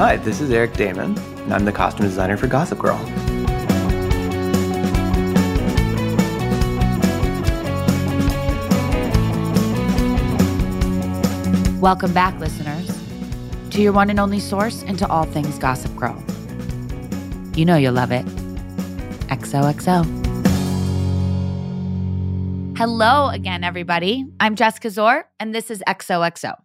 Hi, this is Eric Daman, and I'm the costume designer for Gossip Girl. Welcome back, listeners, to your one and only source into all things Gossip Girl. You know you'll love it. XOXO. Hello again, everybody. I'm Jessica Szohr, and this is XOXO.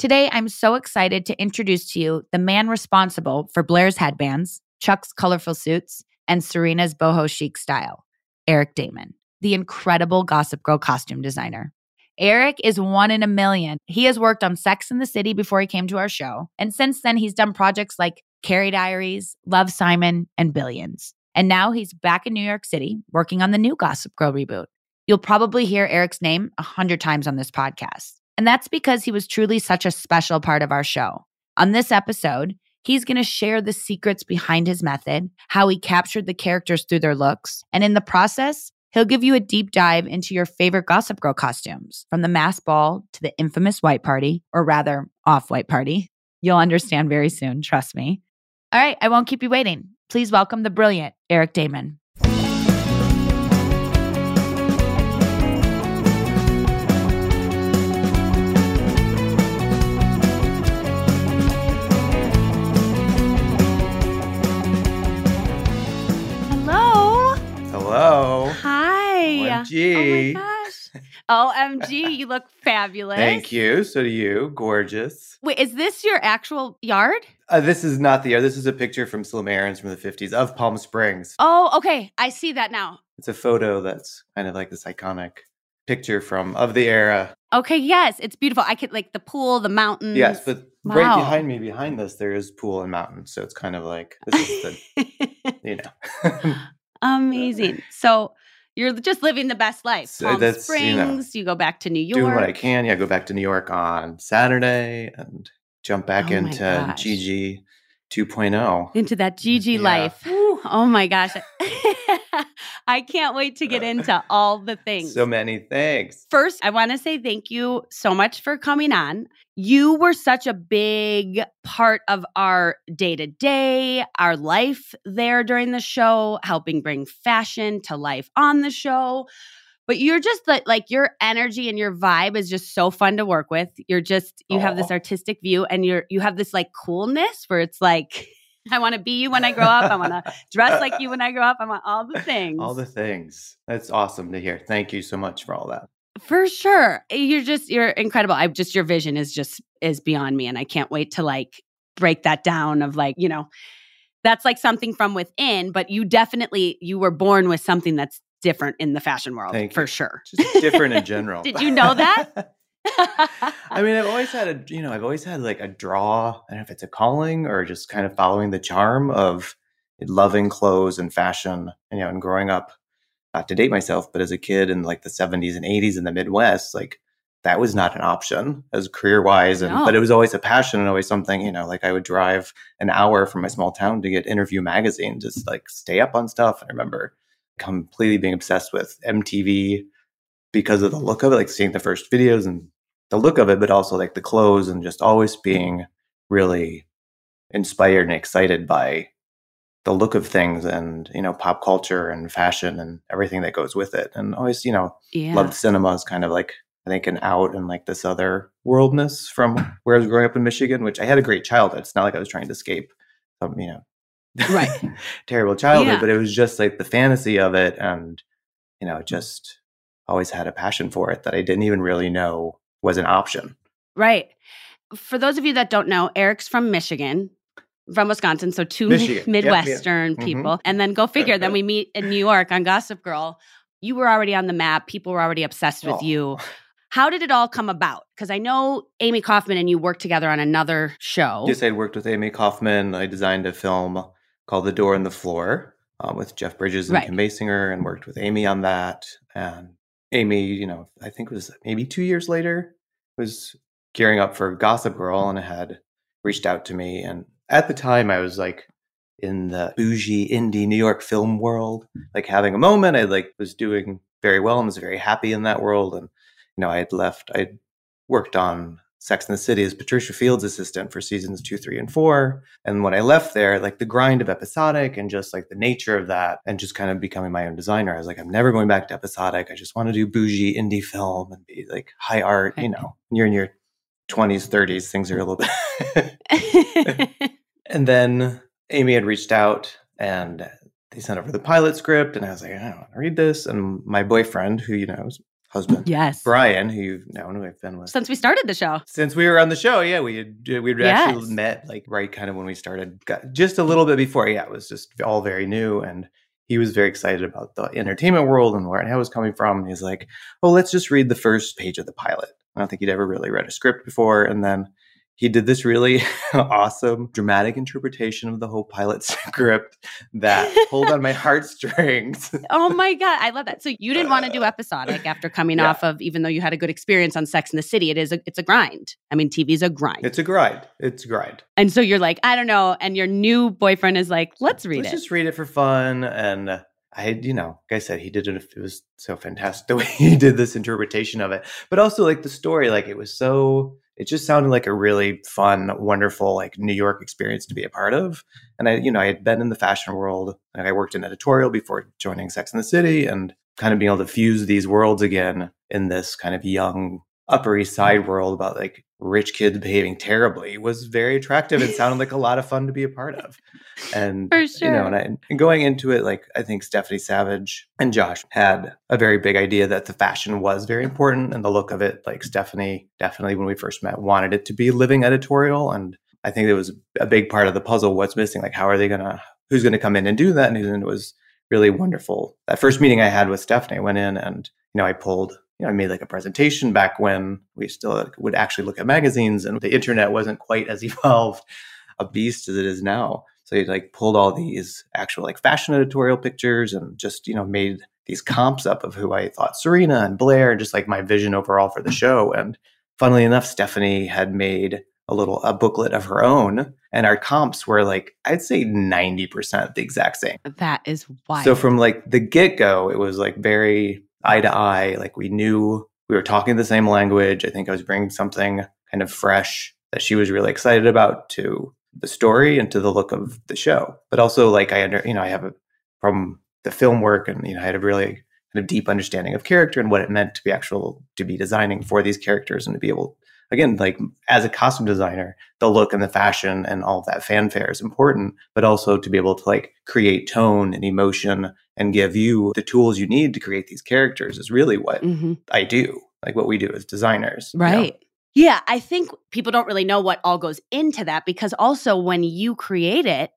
Today, I'm so excited to introduce to you the man responsible for Blair's headbands, Chuck's colorful suits, and Serena's boho chic style, Eric Daman, the incredible Gossip Girl costume designer. Eric is one in a million. He has worked on Sex in the City before he came to our show. And since then, he's done projects like Carrie Diaries, Love Simon, and Billions. And now he's back in New York City working on the new Gossip Girl reboot. You'll probably hear Eric's name a hundred times on this podcast. And that's because he was truly such a special part of our show. On this episode, he's going to share the secrets behind his method, how he captured the characters through their looks, and in the process, He'll give you a deep dive into your favorite Gossip Girl costumes, from the mass ball to the infamous white party, or rather, off white party. You'll understand very soon, trust me. All right, I won't keep you waiting. Please welcome the brilliant Eric Daman. Hello. Hi. OMG. Oh my gosh. OMG, you look fabulous. Thank you. So do you. Gorgeous. Wait, is this your actual yard? Uh, this is not the yard. This is a picture from Slim Aarons from the 50s of Palm Springs. Oh, okay. I see that now. It's a photo that's kind of like this iconic picture from of the era. Okay, yes, it's beautiful. I could like the pool, the mountains. Yes, but right behind me, behind this, there is pool and mountain. So it's kind of like this is the, you know. Amazing. So you're just living the best life. So Palm you know, Springs, you, go back to New York. doing what I can. Yeah, go back to New York on Saturday and jump back Oh into gosh. GG 2.0. Into that Gigi Yeah. life. Whew, oh my gosh. I can't wait to get into all the things. So many things. First, I want to say thank you so much for coming on. You were such a big part of our day to day, our life there during the show, helping bring fashion to life on the show. But you're just like, like your energy and your vibe is just so fun to work with. You're just, you have this artistic view and you're, you have this like coolness where it's like, I want to be you when I grow up. I want to dress like you when I grow up. I want all the things. All the things. That's awesome to hear. Thank you so much for all that. For sure. You're just you're incredible. I just your vision is just is beyond me and I can't wait to like break that down of like, you know, that's like something from within, but you definitely you were born with something that's different in the fashion world Thank for you. sure. Just different in general. Did you know that? I mean, I've always had a, you know, I've always had like a draw. I don't know if it's a calling or just kind of following the charm of loving clothes and fashion. And, you know, and growing up, not to date myself, but as a kid in like the 70s and 80s in the Midwest, like that was not an option as career wise. And, No. but it was always a passion and always something, you know, like I would drive an hour from my small town to get Interview magazine, just like stay up on stuff. I remember completely being obsessed with MTV because of the look of it, like seeing the first videos and the look of it, but also like the clothes and just always being really inspired and excited by the look of things and you know pop culture and fashion and everything that goes with it and always you know yeah. loved cinema as kind of like i think an out and like this other worldness from where i was growing up in michigan which i had a great childhood it's not like i was trying to escape some you know Right. terrible childhood Yeah. but it was just like the fantasy of it and you know just always had a passion for it that i didn't even really know was an option Right. For those of you that don't know, Eric's from Michigan, from Wisconsin, so two Michigan. Yep, yep. Midwestern Mhm. people. And then go figure, then we meet in New York on Gossip Girl. You were already on the map, people were already obsessed with Oh. you. How did it all come about? Because I know Amy Kaufman and you worked together on another show. Yes, I'd worked with Amy Kaufman. I designed a film called The Door and the Floor uh, with Jeff Bridges and Right. Kim Basinger and worked with Amy on that. And Amy, you know, I think it was maybe two years later, was gearing up for Gossip Girl and had reached out to me. And at the time, I was like in the bougie indie New York film world, like having a moment. I like was doing very well and was very happy in that world. And you know, I had left. I worked on Sex and the City as Patricia Field's assistant for seasons two, three, and four. And when I left there, like the grind of episodic and just like the nature of that, and just kind of becoming my own designer, I was like, I'm never going back to episodic. I just want to do bougie indie film and be like high art. You know, you're in your 20s, 30s, things are a little bit. and then Amy had reached out and they sent over the pilot script, and I was like, I don't want to read this. And my boyfriend, who you know, is husband, yes. Brian, who you've known, who I've been with Since we started the show. since we were on the show, yeah, we had uh, we had actually met like right kind of when we started, got, just a little bit before. Yeah, it was just all very new, and he was very excited about the entertainment world and where I was coming from. And he's like, "Oh, let's just read the first page of the pilot." I don't think he'd ever really read a script before, and then he did this really awesome dramatic interpretation of the whole pilot script that pulled on my heartstrings. Oh my God. I love that. So you didn't want to do uh, episodic after coming Yeah. off of, even though you had a good experience on Sex in the City, it is a, it's a grind. I mean, TV's a grind. it's a grind. It's a grind. and so you're like, I don't know. And your new boyfriend is like, let's read Let's it. just read it for fun. And I, you know, like I said, he did it. It was so fantastic the way he did this interpretation of it, but also like the story, like it was so. It just sounded like a really fun, wonderful, like New York experience to be a part of. And I, you know, I had been in the fashion world. and I worked in editorial before joining Sex and the City, and kind of being able to fuse these worlds again in this kind of young Upper East Side world about like rich kids behaving terribly was very attractive and sounded like a lot of fun to be a part of. And For you know, and, I, and going into it, like I think Stephanie Savage and Josh had a very big idea that the fashion was very important and the look of it. Like Stephanie, definitely when we first met, wanted it to be living editorial, and I think it was a big part of the puzzle. What's missing? Like, how are they gonna? Who's gonna come in and do that? And it was really wonderful. That first meeting I had with Stephanie, I went in and you know I pulled. You know, I made like a presentation back when we still would actually look at magazines and the internet wasn't quite as evolved a beast as it is now. So he like pulled all these actual like fashion editorial pictures and just, you know, made these comps up of who I thought Serena and Blair and just like my vision overall for the show. And funnily enough, Stephanie had made a little a booklet of her own and our comps were like I'd say 90% the exact same. that is wild. So from like the get go, it was like very eye to eye. Like we knew we were talking the same language. I think I was bringing something kind of fresh that she was really excited about to the story and to the look of the show. But also like I under, you know, I have a, from the film work and, you know, I had a really kind of deep understanding of character and what it meant to be actual, to be designing for these characters and to be able, again, like as a costume designer, the look and the fashion and all of that fanfare is important, but also to be able to like create tone and emotion and give you the tools you need to create these characters is really what Mhm. I do. like what we do as designers. you know? Right. Yeah, I think people don't really know what all goes into that because also when you create it,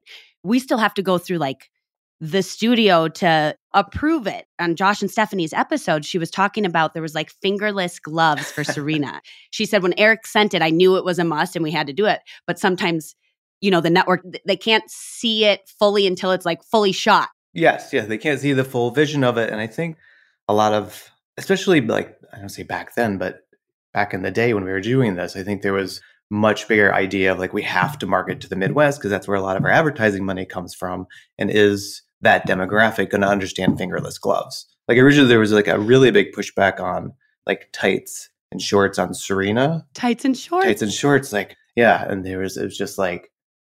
we still have to go through like the studio to approve it. On Josh and Stephanie's episode, she was talking about there was like fingerless gloves for Serena. she said when Eric sent it, I knew it was a must and we had to do it. But sometimes, you know, the network they can't see it fully until it's like fully shot. Yes, yeah, they can't see the full vision of it, and I think a lot of, especially like I don't say back then, but back in the day when we were doing this, I think there was much bigger idea of like we have to market to the Midwest because that's where a lot of our advertising money comes from, and is that demographic going to understand fingerless gloves? Like originally, there was like a really big pushback on like tights and shorts on Serena, Tights and shorts. tights and shorts, like yeah, and there was it was just like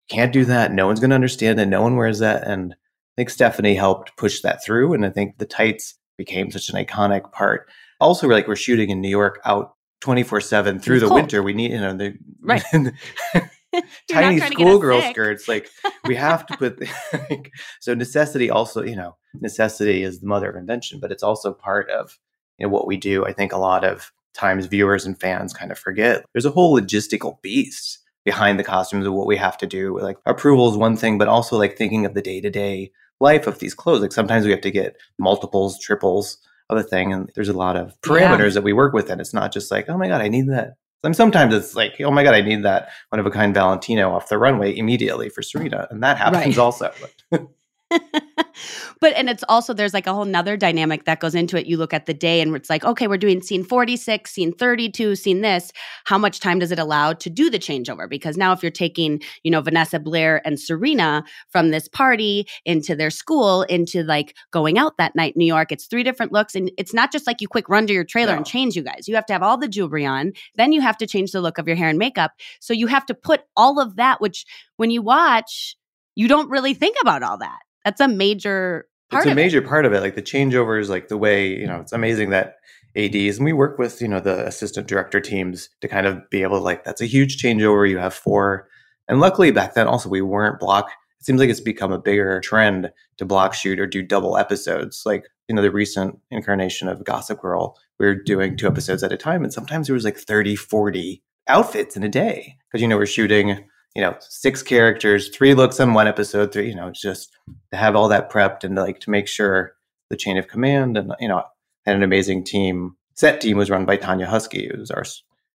can't do that. No one's going to understand it. No one wears that, and I think Stephanie helped push that through, and I think the tights became such an iconic part. Also, like we're shooting in New York out twenty four seven through It's the cold. winter. We need you know the Right. Tiny not trying to get us schoolgirl skirts. Like we have to put like, so necessity. Also, you know, necessity is the mother of invention, but it's also part of you know what we do. I think a lot of times viewers and fans kind of forget there's a whole logistical beast behind the costumes of what we have to do. Like approval is one thing, but also like thinking of the day to day life of these clothes. Like sometimes we have to get multiples, triples of a thing, and there's a lot of Yeah. parameters that we work with, and it's not just like, oh my god, I need that. Sometimes it's like, oh my god, I need that one of a kind Valentino off the runway immediately for Serena, and that happens Right. also. but and it's also there's like a whole nother dynamic that goes into it. You look at the day and it's like, okay, we're doing scene 46, scene 32, scene this. How much time does it allow to do the changeover? Because now if you're taking, you know, Vanessa Blair and Serena from this party into their school, into like going out that night in New York, it's three different looks. And it's not just like you quick run to your trailer and change you guys. You have to have all the jewelry on. Then you have to change the look of your hair and makeup. So you have to put all of that, which when you watch, you don't really think about all that. That's a major part it's a major part of it. Like the changeovers, like the way, you know, mm. it's amazing that ADs and we work with, you know, the assistant director teams to kind of be able to like, that's a huge changeover. You have four. And luckily back then also we weren't block. It seems like it's become a bigger trend to block shoot or do double episodes. Like, you know, the recent incarnation of Gossip Girl, we were doing two episodes at a time. And sometimes there was like 30, 40 outfits in a day. Cause, you know, we're shooting, you know, six characters, three looks on one episode, three, you know, just to have all that prepped and like to make sure the chain of command and you know had an amazing team. Set team was run by Tanya Husky, who's our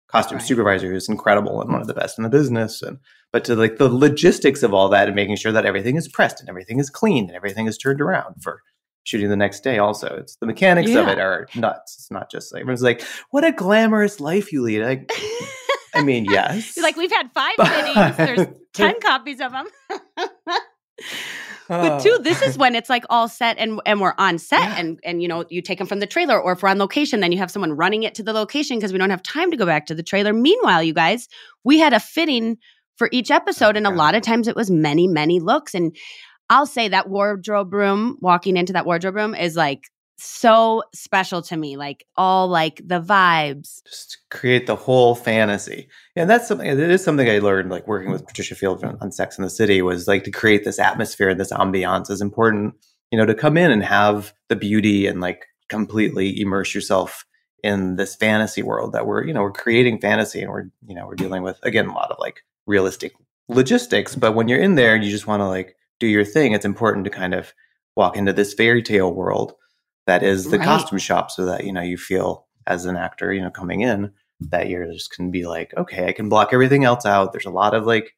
costume Right. supervisor, who's incredible and one of the best in the business. And but to like the logistics of all that and making sure that everything is pressed and everything is cleaned and everything is turned around for shooting the next day. Also, it's the mechanics of it are nuts. It's not just like everyone's like, "What a glamorous life you lead." Like, I mean, yes, like, we've had five fittings. There's 10 copies of them. but two, this is ah. when it's like all set and and we're on set Yeah. and and you know, you take them from the trailer or if we're on location, then you have someone running it to the location because we don't have time to go back to the trailer. Meanwhile, you guys, we had a fitting for each episode and a lot of times it was many, many looks. And I'll say that wardrobe room, walking into that wardrobe room is like so special to me. Like all like the vibes. just create the whole fantasy. And that's something it is something I learned like working with mm-hmm. Patricia Field on, on Sex in the City was like to create this atmosphere and this ambiance is important, you know, to come in and have the beauty and like completely immerse yourself in this fantasy world that we're, you know, we're creating fantasy and we're, you know, we're dealing with again a lot of like realistic logistics, but when you're in there and you just want to like do your thing, it's important to kind of walk into this fairy tale world that is the Right. costume shop so that you know you feel as an actor you know coming in that you're just can be like okay i can block everything else out there's a lot of like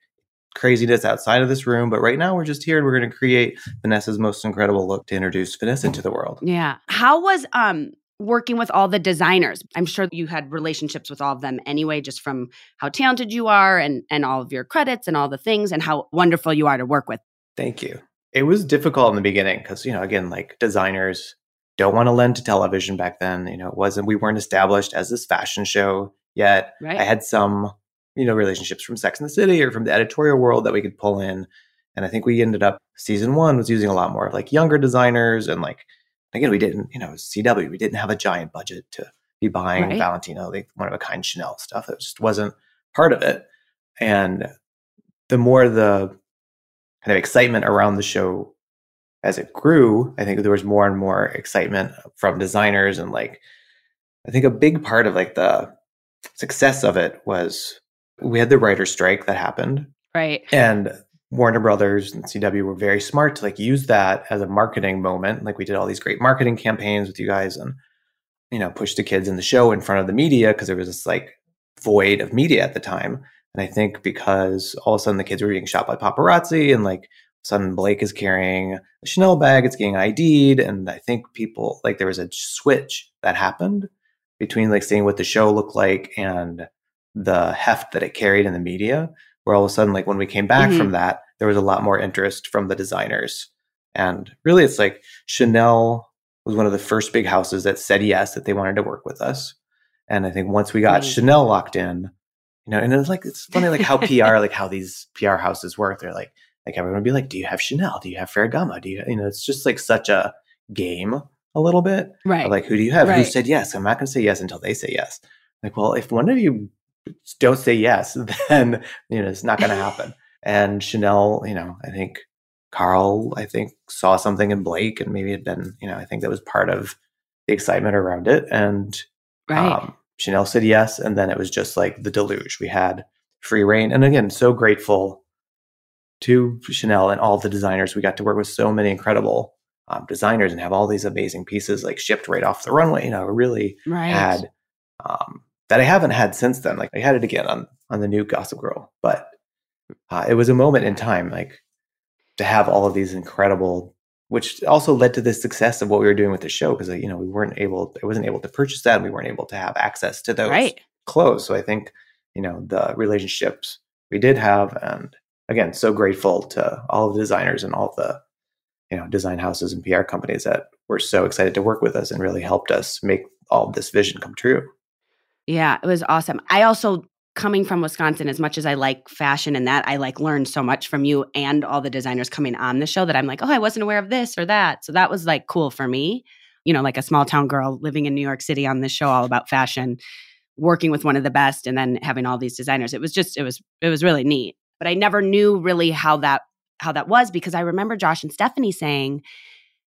craziness outside of this room but right now we're just here and we're going to create vanessa's most incredible look to introduce vanessa to the world Yeah. How was um working with all the designers? I'm sure you had relationships with all of them anyway, just from how talented you are and and all of your credits and all the things and how wonderful you are to work with. thank you it was difficult in the beginning because you know again like designers don't want to lend to television back then you know it wasn't we weren't established as this fashion show yet Right. I had some, you know, relationships from Sex and the City or from the editorial world that we could pull in. And I think we ended up season one was using a lot more of like younger designers and like again, we didn't, you know, CW, we didn't have a giant budget to be buying Right. Valentino, like one of a kind Chanel stuff. It just wasn't part of it. And the more the kind of excitement around the show as it grew, I think there was more and more excitement from designers and like I think a big part of like the success of it was we had the writer's strike that happened. Right. And Warner Brothers and CW were very smart to like use that as a marketing moment. Like we did all these great marketing campaigns with you guys and you know, push the kids in the show in front of the media because there was this like void of media at the time. And I think because all of a sudden the kids were being shot by paparazzi and like sudden Blake is carrying a Chanel bag, it's getting ID'd. And I think people like there was a switch that happened between like seeing what the show looked like and the heft that it carried in the media, where all of a sudden, like when we came back mm-hmm. from that, there was a lot more interest from the designers. And really it's like Chanel was one of the first big houses that said yes, that they wanted to work with us. And I think once we got mm-hmm. Chanel locked in, you know, and it's like it's funny like how PR, like how these PR houses work. They're like, like everyone would be like, "Do you have Chanel? Do you have Ferragamo? Do you?" You know, it's just like such a game a little bit, right? Like, who do you have? Right. Who said yes? I'm not going to say yes until they say yes. Like, well, if one of you don't say yes, then you know it's not going to happen. and Chanel, you know, I think Karl, I think saw something in Blake, and maybe had been, you know, I think that was part of the excitement around it. And right. um, Chanel said yes, and then it was just like the deluge. We had free reign, and again, so grateful to Chanel and all the designers. We got to work with so many incredible um, designers and have all these amazing pieces like shipped right off the runway. You know, really right. had um, that I haven't had since then. Like I had it again on on the new Gossip Girl, but uh, it was a moment in time, like to have all of these incredible, which also led to the success of what we were doing with the show because you know we weren't able, I wasn't able to purchase that, and we weren't able to have access to those right. clothes. So I think you know the relationships we did have, and again, so grateful to all of the designers and all the you know design houses and PR companies that were so excited to work with us and really helped us make all this vision come true. Yeah, it was awesome. I also coming from Wisconsin, as much as I like fashion and that, I like learned so much from you and all the designers coming on the show that I'm like, oh, I wasn't aware of this or that. So that was like cool for me. You know, like a small town girl living in New York City on this show all about fashion, working with one of the best and then having all these designers. It was just, it was, it was really neat. But I never knew really how that how that was because I remember Josh and Stephanie saying,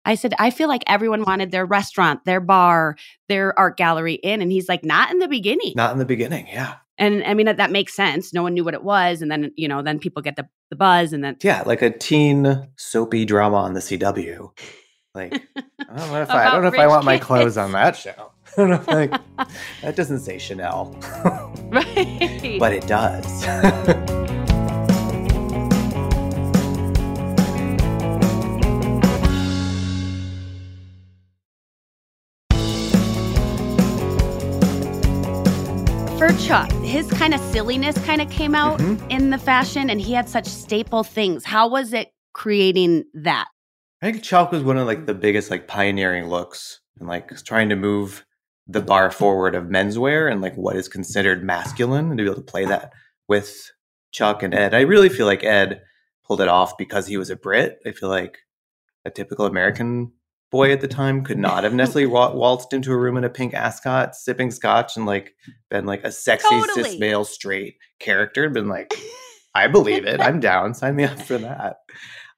I said, I feel like everyone wanted their restaurant, their bar, their art gallery in. And he's like, not in the beginning. Not in the beginning. Yeah. And I mean, that, that makes sense. No one knew what it was. And then, you know, then people get the, the buzz and then. Yeah. Like a teen soapy drama on the CW. Like, I don't know if I, I, don't know if I want kids. my clothes on that show. I don't know. Like, that doesn't say Chanel. right. But it does. Chuck, his kind of silliness kind of came out mm-hmm. in the fashion, and he had such staple things. How was it creating that? I think Chuck was one of like the biggest like pioneering looks and like trying to move the bar forward of menswear and like what is considered masculine and to be able to play that with Chuck and Ed. I really feel like Ed pulled it off because he was a Brit. I feel like a typical American boy at the time could not have necessarily waltzed into a room in a pink ascot sipping scotch and like been like a sexy totally. cis male straight character and been like i believe it. I'm down. Sign me up for that.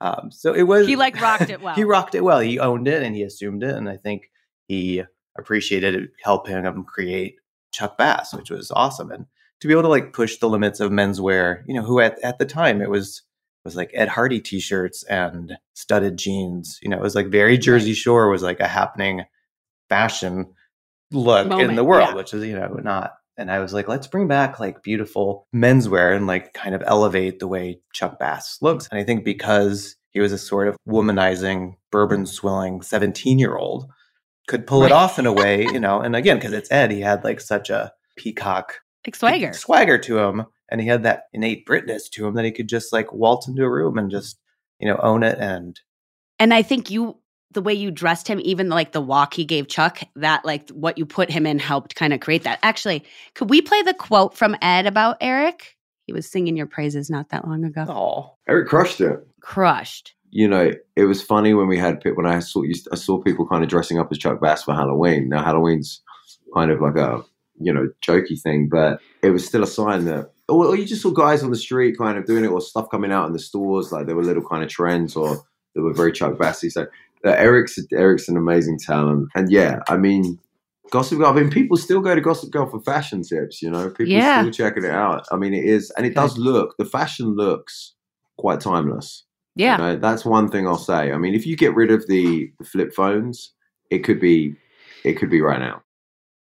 Um, so it was he like rocked it well. he rocked it well. He owned it and he assumed it and i think he appreciated it helping him create chuck bass which was awesome. And to be able to like push the limits of menswear you know who at, at the time it was was like Ed Hardy t-shirts and studded jeans. You know, it was like very Jersey Shore was like a happening fashion look Moment, in the world, yeah. which is, you know, not. And I was like, let's bring back like beautiful menswear and like kind of elevate the way Chuck Bass looks. And I think because he was a sort of womanizing, bourbon swilling 17 year old, could pull right. it off in a way, you know, and again, because it's Ed, he had like such a peacock like swagger swagger to him and he had that innate Britness to him that he could just like waltz into a room and just you know own it and and I think you the way you dressed him even like the walk he gave Chuck that like what you put him in helped kind of create that. Actually could we play the quote from Ed about Eric? He was singing your praises not that long ago. Oh Eric crushed it. Crushed. You know, it was funny when we had when I saw I saw people kind of dressing up as Chuck Bass for Halloween. Now Halloween's kind of like a you know jokey thing, but it was still a sign that or, you just saw guys on the street kind of doing it, or stuff coming out in the stores, like there were little kind of trends, or they were very Chuck Bassy. So uh, Eric's Eric's an amazing talent, and yeah, I mean, Gossip Girl. I mean, people still go to Gossip Girl for fashion tips. You know, people Yeah. still checking it out. I mean, it is, and it does look. The fashion looks quite timeless. Yeah. You know, that's one thing I'll say. I mean, if you get rid of the, the flip phones, it could be, it could be right now.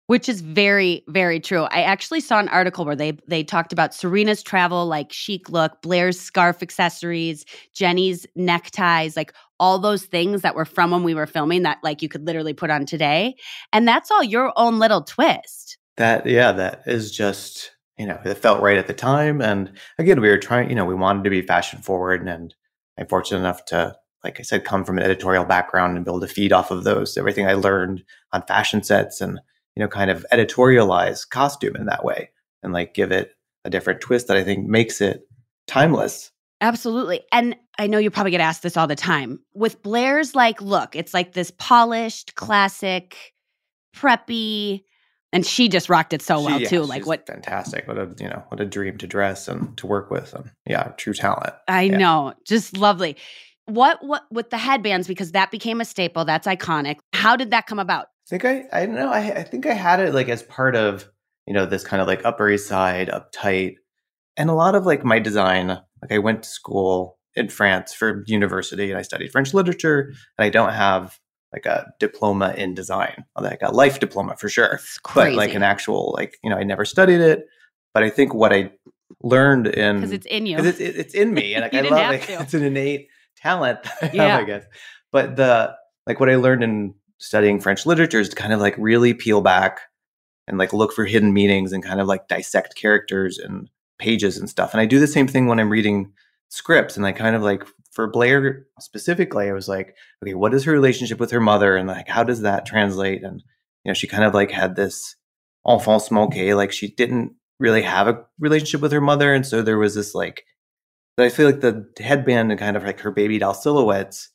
Which is very very true. I actually saw an article where they they talked about serena's travel like chic look blair's scarf accessories jenny's neckties like all those things that were from when we were filming that like you could literally put on today. And that's all your own little twist. That yeah, that is just you know it felt right at the time, and again we were trying you know we wanted to be fashion forward, and I'm fortunate enough to like I said come from an editorial background and be able to feed off of those everything I learned on fashion sets and you know kind of editorialize costume in that way and like give it a different twist that I think makes it timeless. Absolutely. And I know you probably get asked this all the time. With Blair's like look, it's like this polished, classic, preppy, and she just rocked it so well She- yeah, too. Like what fantastic! What a you know what a dream to dress and to work with, and yeah, true talent. I Yeah. know, just lovely. What what with the headbands because that became a staple. That's iconic. How did that come about? I think I I don't know I I think I had it like as part of you know this kind of like Upper East Side uptight, and a lot of like my design. Like I went to school in France for university, and I studied French literature, and I don't have like a diploma in design. Like a life diploma for sure, It's but like an actual like you know I never studied it. But I think what I learned in because it's in you. it's, it- it's in me, and like, I didn't love it. to. It's an innate talent that I have, Yeah. I guess. But the like what I learned in studying French literature is to kind of like really peel back and like look for hidden meanings and kind of like dissect characters and pages and stuff. And I do the same thing when I'm reading scripts, and I kind of like for Blair specifically, I was like, okay, what is her relationship with her mother, and like how does that translate? And you know, she kind of like had this enfant manqué, like she didn't really have a relationship with her mother, and so there was this like. I feel like the headband and kind of like her baby doll silhouettes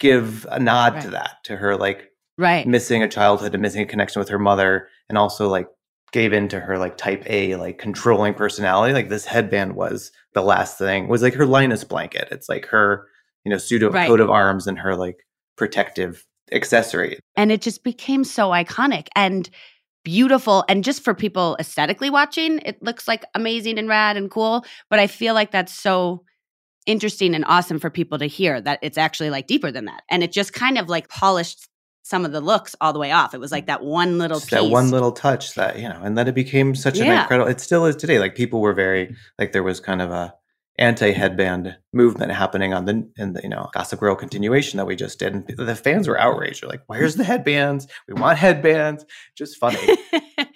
give a nod to that, to her like right. missing a childhood and missing a connection with her mother, and also like gave into her like type A, like controlling personality. Like this headband was the last thing, was like her Linus blanket. It's like her, you know, pseudo Right. coat of arms and her like protective accessory. and it just became so iconic and beautiful and just for people aesthetically watching it looks like amazing and rad and cool but i feel like that's so interesting and awesome for people to hear that it's actually like deeper than that and it just kind of like polished some of the looks all the way off it was like that one little Just piece that one little touch that, you know, and then it became such an incredible it still is today. Like people were very like there was kind of a anti headband movement happening on the in the you know Gossip Girl continuation that we just did, and the fans were outraged. They're like, "Where's the headbands? We want headbands." Just funny.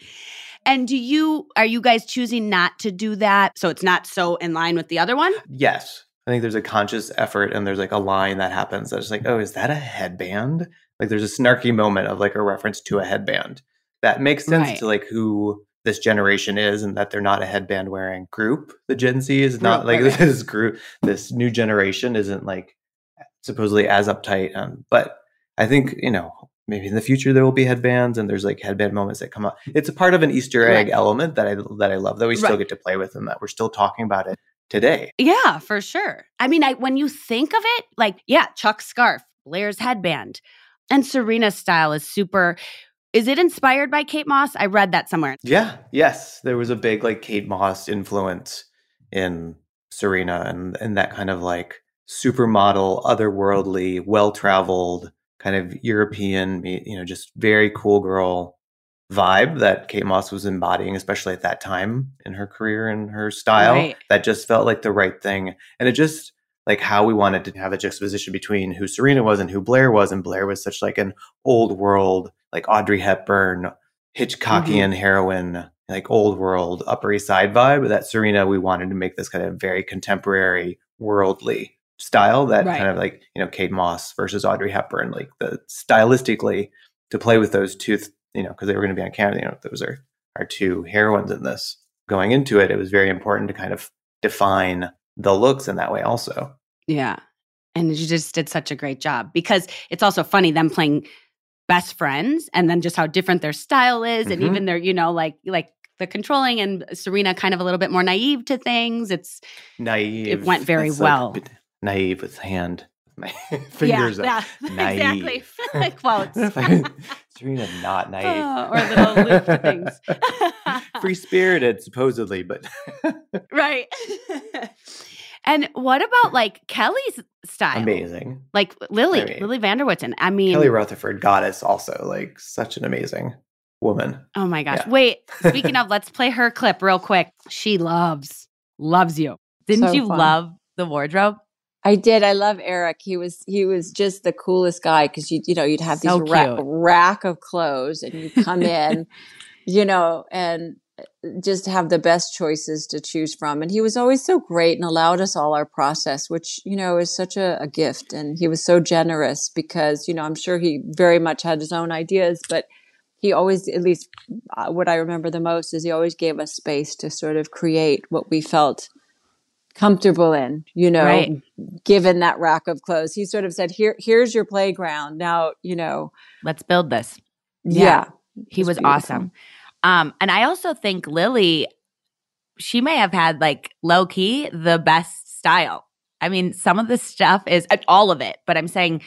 and do you are you guys choosing not to do that so it's not so in line with the other one yes, I think there's a conscious effort, and there's like a line that happens that's like, "Oh, is that a headband?" Like there's a snarky moment of like a reference to a headband that makes sense Right. to like who this generation is and that they're not a headband wearing group. The Gen Z is not Group, like right, right. this group. This new generation isn't like supposedly as uptight. Um, but I think you know maybe in the future there will be headbands and there's like headband moments that come up. It's a part of an Easter egg Right. element that I that I love that we still get to play with and that we're still talking about it today. Yeah, for sure. I mean, I when you think of it, like, yeah, Chuck's scarf, Blair's headband, and Serena's style is super. Is it inspired by Kate Moss? I read that somewhere. Yeah. Yes. There was a big like Kate Moss influence in Serena and and that kind of like supermodel, otherworldly, well traveled, kind of European, you know, just very cool girl vibe that Kate Moss was embodying, especially at that time in her career and her style. Right. That just felt like the right thing. And it just like how we wanted to have a juxtaposition between who Serena was and who Blair was. And Blair was such like an old world, like Audrey Hepburn, Hitchcockian mm-hmm. heroine, like old world Upper East Side vibe. That Serena, we wanted to make this kind of very contemporary, worldly style that Right. kind of like, you know, Kate Moss versus Audrey Hepburn, like the stylistically to play with those two, th- you know, because they were going to be on camera, you know, those are our two heroines in this. Going into it, it was very important to kind of define the looks in that way also. Yeah. And you just did such a great job because it's also funny them playing best friends and then just how different their style is and Mhm. even their, you know, like like the controlling and Serena kind of a little bit more naive to things. It's Naive. It went very It's well. bit naive with hand My fingers yeah, are yeah, naive. exactly. Quotes. Serena not naive. Oh, or little loop things. Free spirited, supposedly, but right. and what about like Kelly's style? amazing. Like Lily, I mean, Lily van der Woodsen. I mean, Kelly Rutherford, goddess, also like such an amazing woman. oh my gosh. Yeah. Wait, speaking of, let's play her clip real quick. She loves, loves you. Didn't So you fun. love the wardrobe? I did. I love Eric. He was he was just the coolest guy because you you know you'd have So these ra- rack of clothes and you come in, you know, and uh, just have the best choices to choose from. And he was always so great and allowed us all our process, which you know is such a, a gift. And he was so generous because you know I'm sure he very much had his own ideas, but he always at least uh, what I remember the most is he always gave us space to sort of create what we felt comfortable in you know Right. given that rack of clothes he sort of said here here's your playground now you know Let's build this. yeah, He It's was beautiful. awesome. Um, and I also think Lily, she may have had like low key the best style. I mean, some of the stuff is all of it, but I'm saying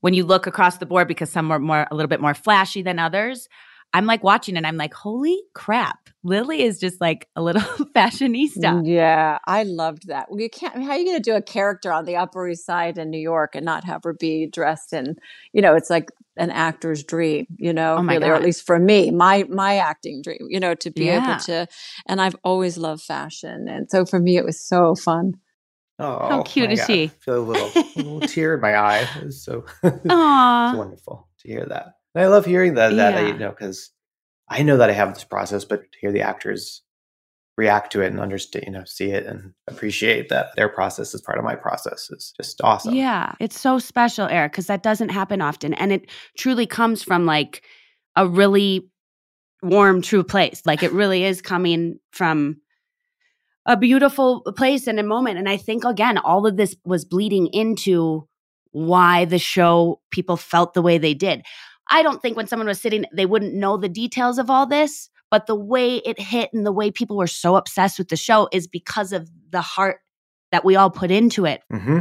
when you look across the board, because some are more a little bit more flashy than others, I'm like watching and I'm like, holy crap, Lily is just like a little fashionista. Mm, yeah i loved that well, you can't how are you going to do a character on the upper east side in new york and not have her be dressed in you know it's like an actor's dream you know Oh my really, or at least for me my my acting dream you know to be Yeah. able to and i've always loved fashion and so for me it was so fun Oh, how cute my is God. she? I feel a little, a little tear in my eye. It was so it's Aw. wonderful to hear that. And I love hearing that. That Yeah. you know, because I know that I have this process, but to hear the actors react to it and understand, you know, see it and appreciate that their process is part of my process is just awesome. Yeah, it's so special, Eric, because that doesn't happen often. And it truly comes from like a really warm, true place. Like it really is coming from a beautiful place and a moment. And I think, again, all of this was bleeding into why the show people felt the way they did. I don't think when someone was sitting, they wouldn't know the details of all this, but the way it hit and the way people were so obsessed with the show is because of the heart that we all put into it. hmm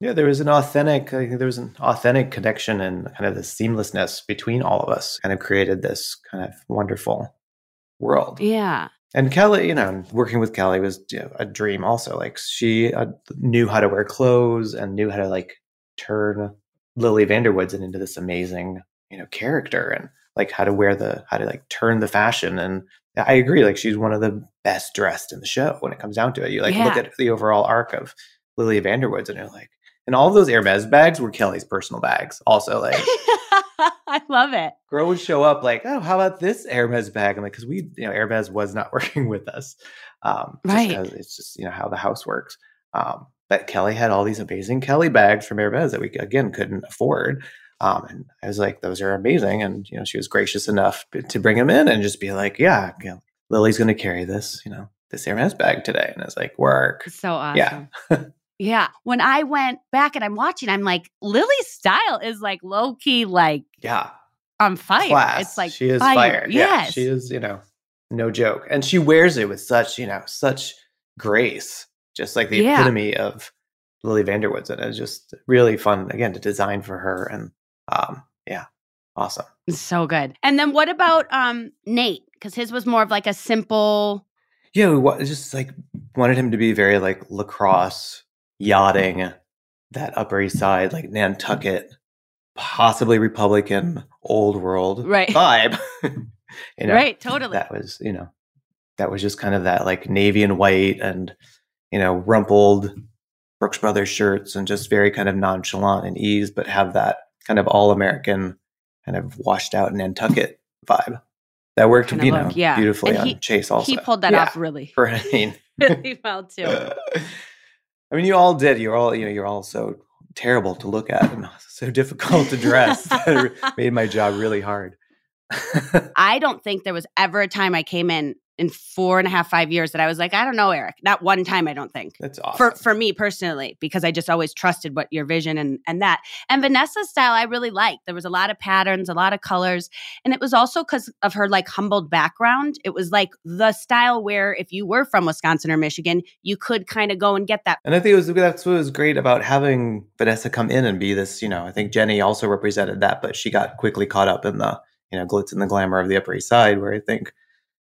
Yeah, there was an authentic. I think there was an authentic connection and kind of the seamlessness between all of us. Kind of created this kind of wonderful world. Yeah. And Kelly, you know, working with Kelly was you know, a dream. Also, like she uh, knew how to wear clothes and knew how to like turn Lily van der Woodsen into this amazing, you know, character and like how to wear the how to like turn the fashion. And I agree, like she's one of the best dressed in the show when it comes down to it. You like look at the overall arc of Lily Vanderwoods, and you're like, and all those Hermes bags were Kelly's personal bags. Also, like I love it. girl would show up like, oh, how about this Hermes bag? I'm like, because we, you know, Hermes was not working with us. Um, just It's just, you know, how the house works. Um, but Kelly had all these amazing Kelly bags from Hermes that we, again, couldn't afford. Um, and I was like, those are amazing. And, you know, she was gracious enough to bring them in and just be like, yeah, you know, Lily's going to carry this, you know, this Hermes bag today. And I was like, work. So awesome. Yeah. Yeah. When I went back and I'm watching, I'm like, Lily's style is like low key, like Yeah. on fire. class. It's like she is fire. fire. Yeah, she is. You know, no joke, and she wears it with such you know such grace, just like the Yeah. epitome of Lily Vanderwoods, and it's just really fun again to design for her, and um, yeah, awesome. so good. And then what about um Nate? Because his was more of like a simple. Yeah, we wa- just like wanted him to be very like lacrosse yachting, that Upper East Side, like Nantucket, possibly Republican old world Right. vibe. you know, right. Totally. that was you know that was just kind of that like navy and white and you know rumpled brooks brothers shirts and just very kind of nonchalant and ease but have that kind of all american kind of washed out nantucket vibe. That worked Kinda you look, know yeah. beautifully And on he- Chace also. he pulled that Yeah, off really, for i mean really well too. i mean you all did. You're all you know you're all so terrible to look at and so difficult to dress that made my job really hard. I don't think there was ever a time I came in in four and a half, five years that I was like, I don't know, Eric. Not one time, I don't think. That's awesome. For for me personally, because I just always trusted what your vision and and that. And Vanessa's style I really liked. There was a lot of patterns, a lot of colors. And it was also because of her like humbled background. It was like the style where if you were from Wisconsin or Michigan, you could kind of go and get that. And I think it was that's what was great about having Vanessa come in and be this, you know, I think Jenny also represented that, but she got quickly caught up in the, you know, glitz and the glamour of the Upper East Side, where I think,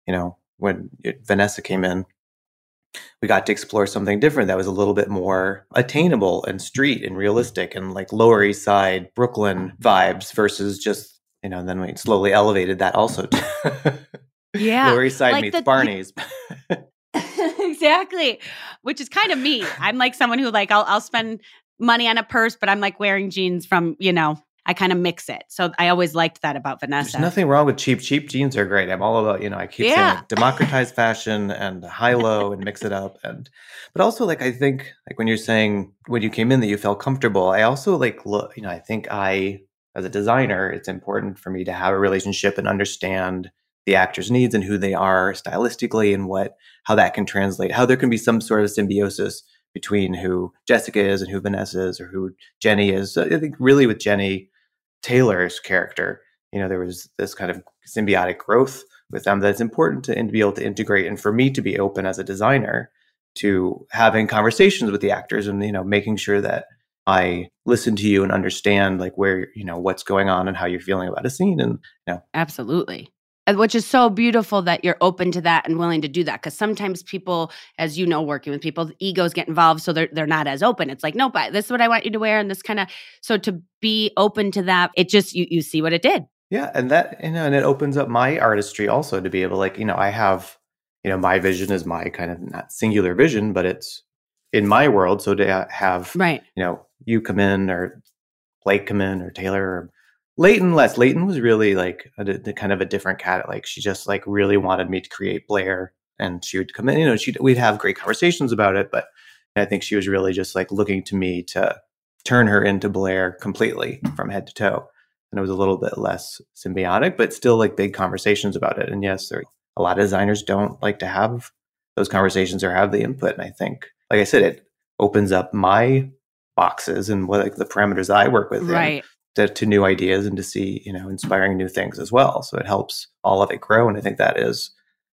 you know, when it, Vanessa came in, we got to explore something different that was a little bit more attainable and street and realistic and like Lower East Side, Brooklyn vibes versus just, you know, then we slowly elevated that also to Yeah. Lower East Side like meets the- Barney's. exactly. Which is kind of me. I'm like someone who like I'll I'll spend money on a purse, but I'm like wearing jeans from, you know, I kind of mix it. So I always liked that about Vanessa. There's nothing wrong with cheap. Cheap jeans are great. I'm all about, you know, I keep saying Yeah. like, democratize fashion and high low and mix it up. And but also like I think like when you're saying when you came in that you felt comfortable, I also like look, you know, I think I as a designer, it's important for me to have a relationship and understand the actor's needs and who they are stylistically and what how that can translate, how there can be some sort of symbiosis between who Jessica is and who Vanessa is or who Jenny is. So I think really with Jenny Taylor's character, you know, there was this kind of symbiotic growth with them that's important to, to be able to integrate. And for me to be open as a designer to having conversations with the actors and, you know, making sure that I listen to you and understand like where, you know, what's going on and how you're feeling about a scene. And, you know, Absolutely. And Which is so beautiful that you're open to that and willing to do that. Because sometimes people, as you know, working with people, egos get involved, so they're they're not as open. It's like, nope, I, this is what I want you to wear, and this kind of. So to be open to that, it just you you see what it did. Yeah, and that you know, and it opens up my artistry also to be able, like, you know, I have, you know, my vision is my kind of not singular vision, but it's in my world. So to have, Right. you know, you come in or Blake come in or Taylor or Leighton less. Leighton was really like a, kind of a different cat. Like she just like really wanted me to create Blair, and she would come in. You know, she we'd have great conversations about it, but I think she was really just like looking to me to turn her into Blair completely from head to toe and it was a little bit less symbiotic, but still like big conversations about it. And yes, there a lot of designers don't like to have those conversations or have the input. And I think, like I said, it opens up my boxes and what like the parameters I work with Right. To, to new ideas and to see, you know, inspiring new things as well. So it helps all of it grow. And I think that is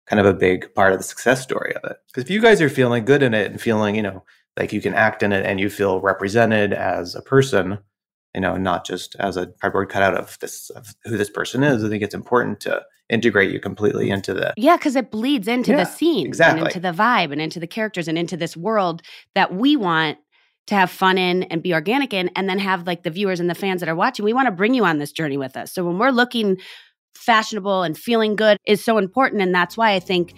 kind of a big part of the success story of it. Because if you guys are feeling good in it and feeling, you know, like you can act in it and you feel represented as a person, you know, not just as a cardboard cutout of this of who this person is. I think it's important to integrate you completely into the Yeah, because it bleeds into Yeah, the scene exactly. and into the vibe and into the characters and into this world that we want to have fun in and be organic in, and then have like the viewers and the fans that are watching. We want to bring you on this journey with us. So when we're looking fashionable and feeling good is so important, and that's why I think.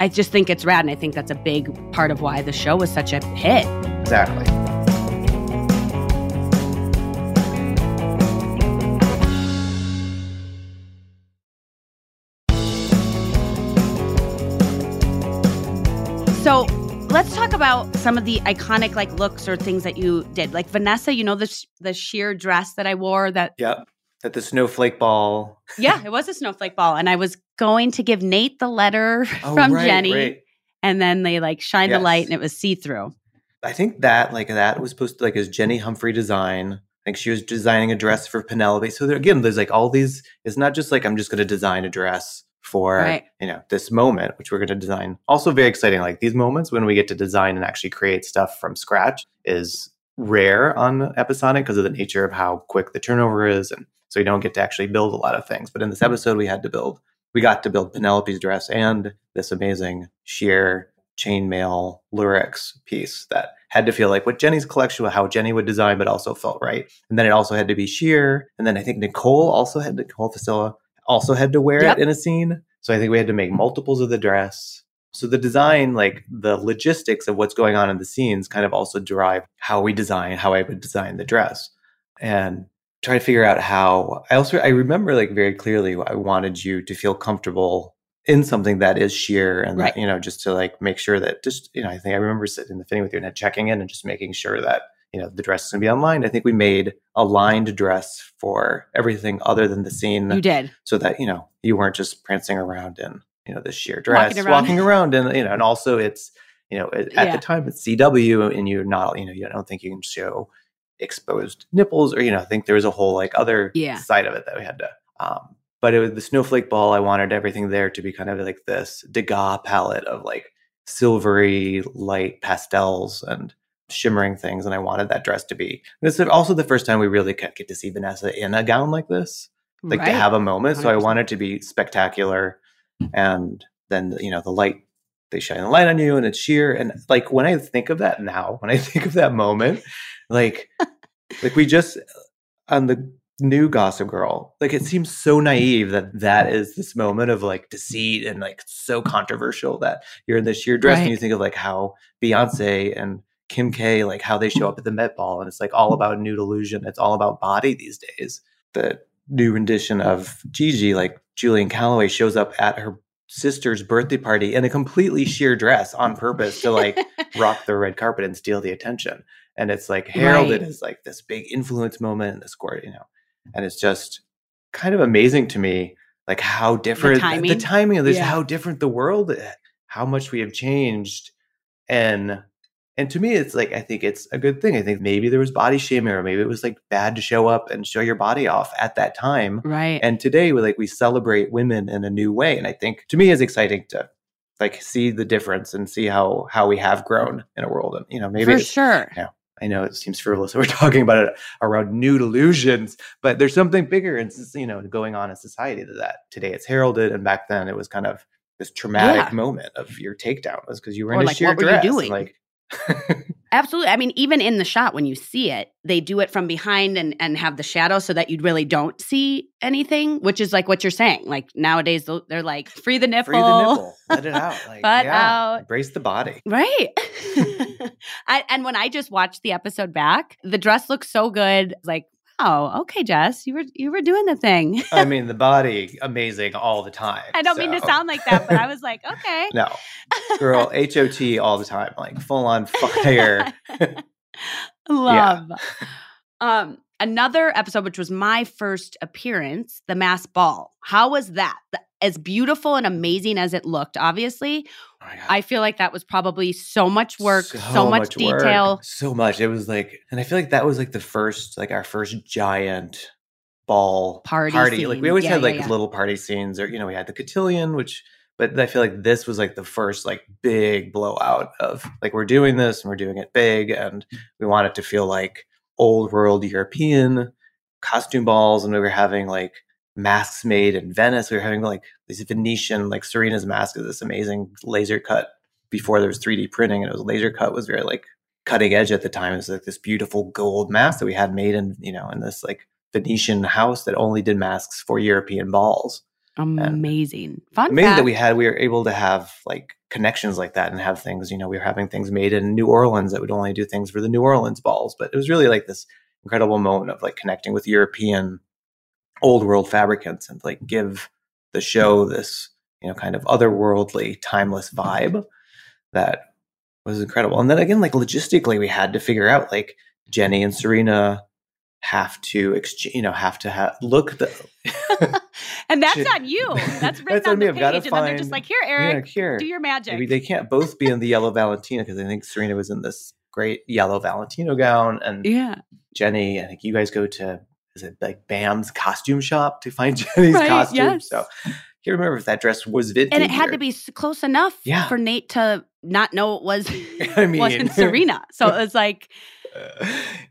I just think it's rad, and I think that's a big part of why the show was such a hit. exactly. About some of the iconic like looks or things that you did. Like Vanessa, you know the sh- the sheer dress that I wore. That Yep. At the snowflake ball. yeah, it was a snowflake ball, and I was going to give Nate the letter Oh, from right, Jenny, right. and then they like shined the light, and it was see through. I think that like that was supposed to like as Jenny Humphrey design. I think she was designing a dress for Penelope. So there, again, there's like all these. It's not just like I'm just going to design a dress for Right. you know this moment, which we're going to design. Also very exciting. Like these moments when we get to design and actually create stuff from scratch is rare on episodic because of the nature of how quick the turnover is, and so you don't get to actually build a lot of things. But in this hmm. episode, we had to build. We got to build Penelope's dress and this amazing sheer chainmail Lurex piece that had to feel like what Jenny's collection, how Jenny would design, but also felt right. And then it also had to be sheer. And then I think Nicole also had Nicole Fiscella also had to wear Yep. it in a scene. So I think we had to make multiples of the dress. So the design, like the logistics of what's going on in the scenes, kind of also drive how we design, how I would design the dress, and try to figure out how. I also I remember like very clearly I wanted you to feel comfortable in something that is sheer and Right. that you know just to like make sure that just you know I think I remember sitting in the fitting with you and checking in and just making sure that you know the dress is going to be online. I think we made a lined dress for everything other than the scene You did. so that you know you weren't just prancing around in you know this sheer dress, Walking walking around. around, and you know, and also it's you know at Yeah. the time it's CW, and you're not you know you don't think you can show exposed nipples or you know I think there was a whole like other Yeah. side of it that we had to. Um, but it was the snowflake ball. I wanted everything there to be kind of like this Degas palette of like silvery light pastels and shimmering things, and I wanted that dress to be. And is also the first time we really get get to see Vanessa in a gown like this, like to have a moment. So I 100%. wanted it to be spectacular, and then you know the light. They shine the light on you, and it's sheer. And like when I think of that now, when I think of that moment, like like we just uh, on the new Gossip Girl, like it seems so naive that that is this moment of like deceit and like so controversial that you're in this sheer dress and you think of like how Beyonce and Kim K like how they show up at the Met Ball and it's like all about nude illusion. It's all about body these days. The new rendition of Gigi, like Julien Calloway, shows up at her sister's birthday party in a completely sheer dress on purpose to like rock the red carpet and steal the attention. And it's like heralded Right. as like this big influence moment in the score, you know. And it's just kind of amazing to me, like how different the timing? timing, of this, Yeah. how different the world, eh, how much we have changed, and and to me, it's like I think it's a good thing. I think maybe there was body shaming, or maybe it was like bad to show up and show your body off at that time. Right. And today, we like we celebrate women in a new way, and I think to me, it's exciting to like see the difference and see how how we have grown in a world. And you know, maybe For sure. yeah. I know it seems frivolous that we're talking about it around nude illusions, but there's something bigger and you know going on in society to that. Today it's heralded, and back then it was kind of this traumatic Yeah. moment of your takedown was because you were Or in a like, sheer what were you dress. doing? Like, Absolutely. I mean, even in the shot when you see it, they do it from behind and and have the shadow so that you really don't see anything, which is like what you're saying. Like nowadays they're like free the nipple. free the nipple, let it out, like, Butt yeah, out. embrace the body. Right. I, and when I just watched the episode back, the dress looks so good. Like, oh, okay, Jess, you were you were doing the thing. I mean, the body amazing all the time. I don't mean to sound like that, but I was like, okay. no, girl, HOT all the time, like full on fire. Love. Um, another episode, which was my first appearance, the mass ball. How was that? As beautiful and amazing as it looked, obviously. Oh I feel like that was probably so much work, so, much, work, detail. so much. It was like, and I feel like that was like the first, like our first giant ball Party party. Like we always Yeah, had yeah, like yeah. little party scenes, or you know, we had the cotillion, which, but I feel like this was like the first like big blowout of like we're doing this and we're doing it big, and mm. we want it to feel like old world European costume balls, and we were having like masks made in Venice. We were having like these Venetian, like Serena's mask is this amazing laser cut before there was 3D printing and it was laser cut was very like cutting edge at the time. It was like this beautiful gold mask that we had made in, you know, in this like Venetian house that only did masks for European balls. Amazing. Fun Amazing fact. that we had we were able to have like connections like that and have things, you know, we were having things made in New Orleans that would only do things for the New Orleans balls. But it was really like this incredible moment of like connecting with European old world fabricants and like give the show this, you know, kind of otherworldly, timeless vibe that was incredible. And then again, like logistically, we had to figure out like Jenny and Serena have to exchange, you know, have to have look the and that's Shit. not you. That's written That's on on the page. And then they're just like, here, yeah, Eric, here. do your magic. Maybe they can't both be in the yellow Valentino because I think Serena was in this great yellow Valentino gown, and yeah. Jenny. I think you guys go to is it like Bam's costume shop to find Jenny's Right, costume. yes. So I can't remember if that dress was vintage. And it had or- to be close enough Yeah. for Nate to not know it was I mean, wasn't Serena. So it was like, Uh,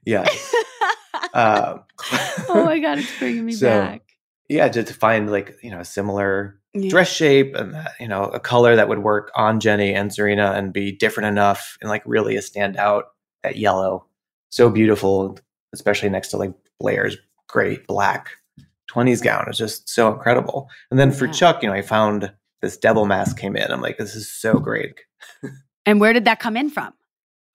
yes. um, oh my god, it's bringing me So, back. yeah, just to find like you know a similar Yeah. dress shape and that, you know a color that would work on Jenny and Serena and be different enough and like really a standout. that yellow. So beautiful, especially next to like Blair's great black 20s gown. It's just so incredible. And then for Yeah. Chuck, you know, I found this devil mask came in. I'm like, this is so great. And where did that come in from?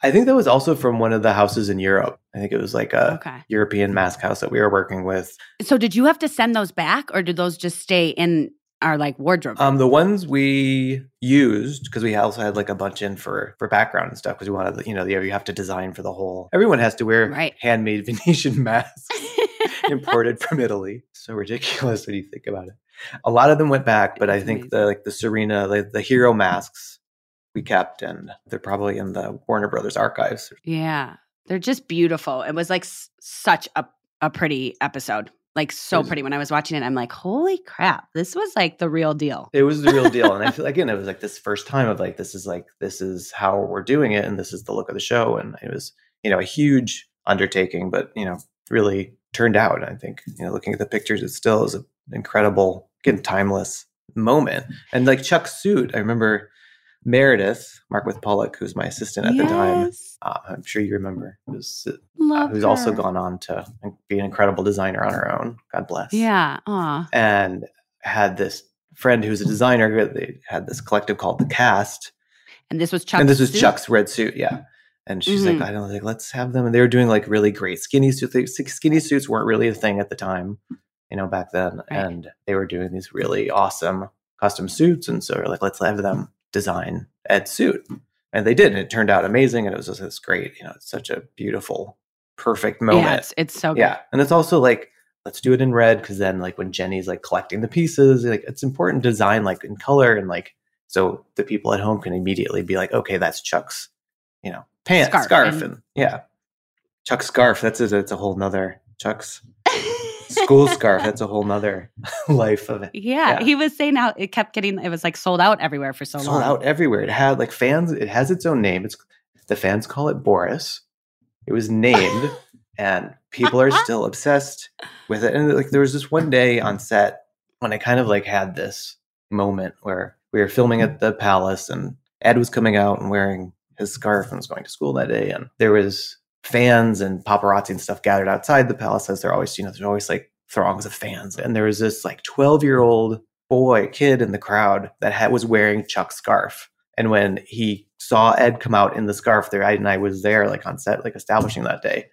I think that was also from one of the houses in Europe. I think it was like a Okay. European mask house that we were working with. So did you have to send those back or did those just stay in our like wardrobe? Um, the ones we used because we also had like a bunch in for for background and stuff because we wanted you know you have to design for the whole. Everyone has to wear Right. handmade Venetian masks imported from Italy. So ridiculous when you think about it. a lot of them went back, but I think amazing. the like the Serena, like the hero masks we kept, and they're probably in the Warner Brothers archives. Yeah. They're just beautiful. It was like s- such a, a pretty episode. Like so pretty. When I was watching it, I'm like, holy crap, this was like the real deal. It was the real deal, and I feel like again, it was like this first time of like this is like this is how we're doing it, and this is the look of the show, and it was you know a huge undertaking, but you know really turned out. I think you know looking at the pictures, it still is an incredible, again, timeless moment. And like Chuck's suit, I remember Meredith Markworth-Pollack, who's my assistant at the time. Uh, I'm sure you remember. Was, uh, who's also gone on to be an incredible designer on her own. God bless. Yeah. Aw. And had this friend who's a designer. They had this collective called the Cast, And this was Chuck. and this was Chuck's red suit. Yeah. And she's Mhm. like, I don't like, let's have them. And they were doing like really great skinny suits. Skinny suits weren't really a thing at the time, you know, back then. Right. And they were doing these really awesome custom suits. And so we're like, let's have them design Ed's suit. And they did. And it turned out amazing. And it was just this great, you know, it's such a beautiful, perfect moment. Yeah, it's, it's so good. Yeah. And it's also like, let's do it in red because then like when Jenny's like collecting the pieces, like it's important to design like in color and like so the people at home can immediately be like, okay, that's Chuck's, you know, pants, Scarf, scarf, and- and, yeah. Chuck's scarf. That's a, that's a whole nother Chuck's school scarf. That's a whole nother life of it. Yeah, Yeah. he was saying how it kept getting it was like sold out everywhere for so sold long. out everywhere. It had like fans. It has its own name. It's the fans call it Boris. It was named, and people are still obsessed with it. And like there was this one day on set when I kind of like had this moment where we were filming at the palace, and Ed was coming out and wearing his scarf and was going to school that day, and there was fans and paparazzi and stuff gathered outside the palace as there always you know there's always like throngs of fans and there was this like 12 year old boy kid in the crowd that had, was wearing chuck's scarf. And when he saw ed come out in the scarf there I, and i was there like on set like establishing that day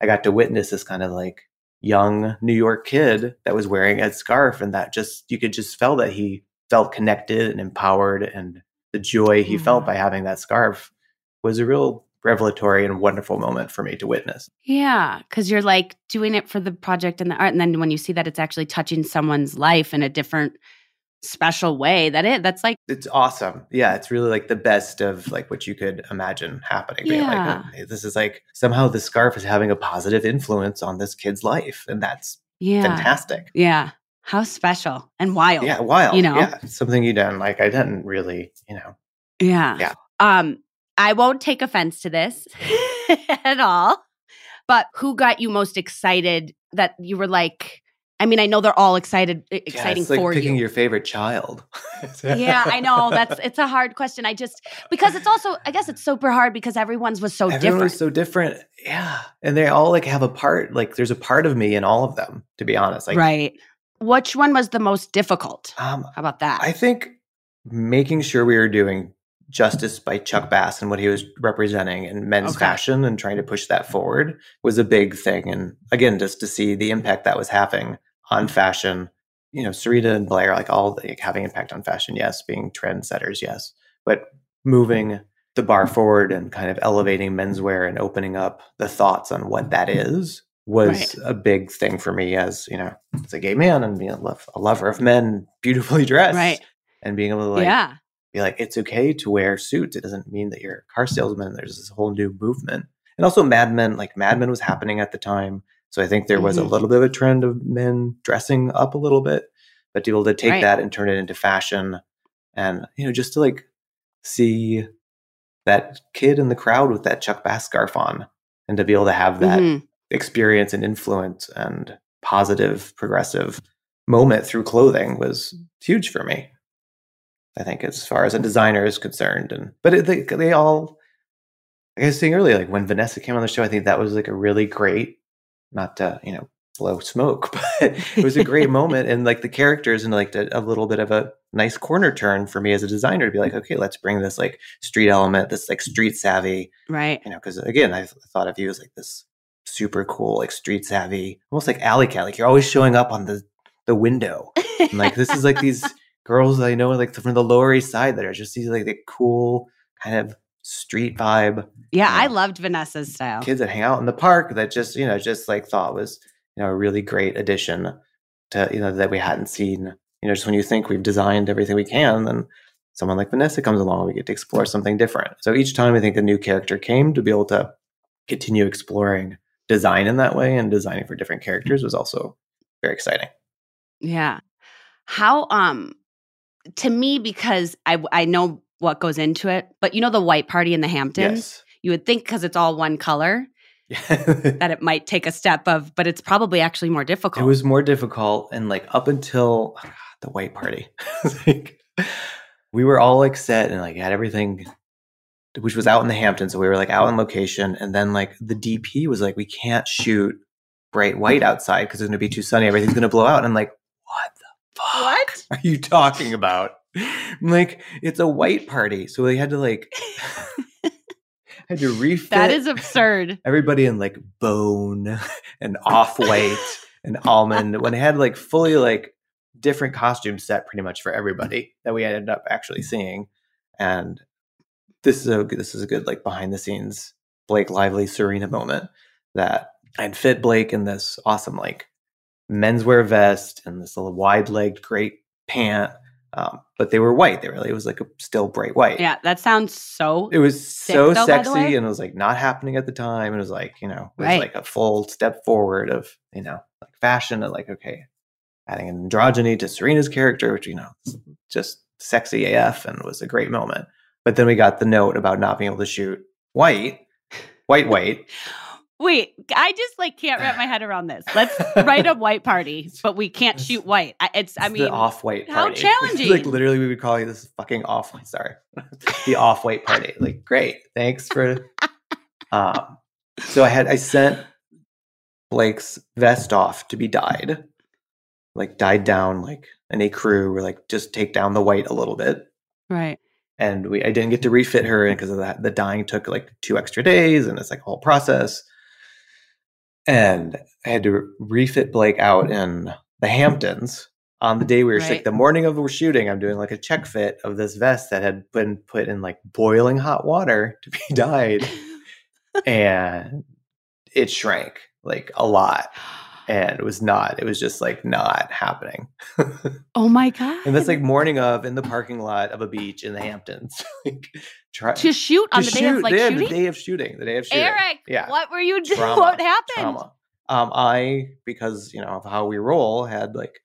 i got to witness this kind of like young new york kid that was wearing ed's scarf and that just you could just feel that he felt connected and empowered and the joy he felt Mhm. by having that scarf was a real revelatory and wonderful moment for me to witness Yeah, because you're like doing it for the project and the art, and then when you see that it's actually touching someone's life in a different, special way, that it that's like it's awesome. Yeah, it's really like the best of like what you could imagine happening. Being like, Yeah. This is like somehow the scarf is having a positive influence on this kid's life, and that's yeah, fantastic. yeah. How special and wild. Yeah, wild. You know? yeah, something you done. Like I didn't really, you know. Yeah. Yeah. Um, I won't take offense to this at all. But who got you most excited that you were like, I mean, I know they're all excited Yeah, exciting it's like for picking you. your favorite child. yeah, I know. That's it's a hard question. I just because it's also I guess it's super hard because everyone's was so Everyone different. was so different. Yeah, and they all like have a part. Like there's a part of me in all of them. To be honest, like right. Which one was the most difficult? um, How about that? I think making sure we were doing justice by Chuck mm-hmm. Bass and what he was representing in men's Okay. fashion and trying to push that forward was a big thing. And again, just to see the impact that was having on mm-hmm. fashion, you know, Serena and Blair, like all the, like having impact on fashion, yes, being trendsetters, yes, but moving the bar mm-hmm. forward and kind of elevating menswear and opening up the thoughts on what that is was a big thing for me as you know as a gay man and being a, love, a lover of men beautifully dressed Right. and being able to like yeah. Be like it's okay to wear suits it doesn't mean that you're a car salesman there's this whole new movement and also mad men like mad men was happening at the time so i think there was a Mhm. little bit of a trend of men dressing up a little bit but to be able to take Right. that and turn it into fashion and you know just to like see that kid in the crowd with that chuck bass scarf on and to be able to have that Mhm. experience and influence and positive progressive moment through clothing was huge for me i think as far as a designer is concerned and but it, they, they all like i was saying earlier like when vanessa came on the show i think that was like a really great not to you know blow smoke but it was a great moment and like the characters and like a, a little bit of a nice corner turn for me as a designer to be like okay let's bring this like street element this like street savvy Right. you know, because again, I thought of you as like this super cool, like street savvy, almost like alley cat. Like you're always showing up on the the window. And like this is like these girls that I know, like from the Lower East Side, that are just these like the cool kind of street vibe Yeah, I loved Vanessa's style. kids that hang out in the park that just you know just like thought was you know a really great addition to you know that we hadn't seen you know, just when you think we've designed everything we can, then someone like Vanessa comes along, we get to explore something different. So each time I think a new character came to be able to continue exploring design in that way and designing for different characters was also very exciting. Yeah. How um to me because I I know what goes into it, but you know the white party in the Hamptons? Yes. You would think cuz it's all one color that it might take a step of but it's probably actually more difficult. It was more difficult, and like up until oh the white party, like we were all like set and like had everything, which was out in the Hamptons. So we were like out on location, and then like the DP was like, we can't shoot bright white outside because it's going to be too sunny. Everything's going to blow out. And I'm like, what are you talking about? I'm like, it's a white party, so they had to like had to refit That is absurd. everybody in like bone and off white and almond when they had like fully like different costumes set pretty much for everybody that we ended up actually seeing and this is a this is a good like behind the scenes blake lively serena moment that i'd fit blake in this awesome like menswear vest and this little wide legged great pant um, but they were white they really it was like a still bright white Yeah, that sounds so it was Sick, so though, sexy and it was like not happening at the time. It was like, you know, it was Right. like a full step forward of, you know, like fashion and like, okay, adding an androgyny to Serena's character, which, you know, just sexy AF and was a great moment. But then we got the note about not being able to shoot white, white, white. Wait, I just like can't wrap my head around this. Let's write a white party, but we can't shoot white. I, it's I It's mean the off white how party. challenging. like literally, we would call you this fucking off white. Sorry, the off white party. Like, great, thanks for. um, so I had I sent Blake's vest off to be dyed, like dyed down like an ecru or like just take down the white a little bit. right. And we I didn't get to refit her because of that. The dyeing took like two extra days, and it's like a whole process. And I had to refit Blake out in the Hamptons on the day we were Right. sick. The morning of the shooting, I'm doing like a check fit of this vest that had been put in like boiling hot water to be dyed, and it shrank like a lot. And it was not. It was just like not happening. Oh my god. and that's like morning of in the parking lot of a beach in the Hamptons. like try to shoot on to the day of like the day of shooting. The day of shooting. Eric, Yeah. what were you doing? Trauma, What happened? Trauma. Um, I because you know of how we roll had like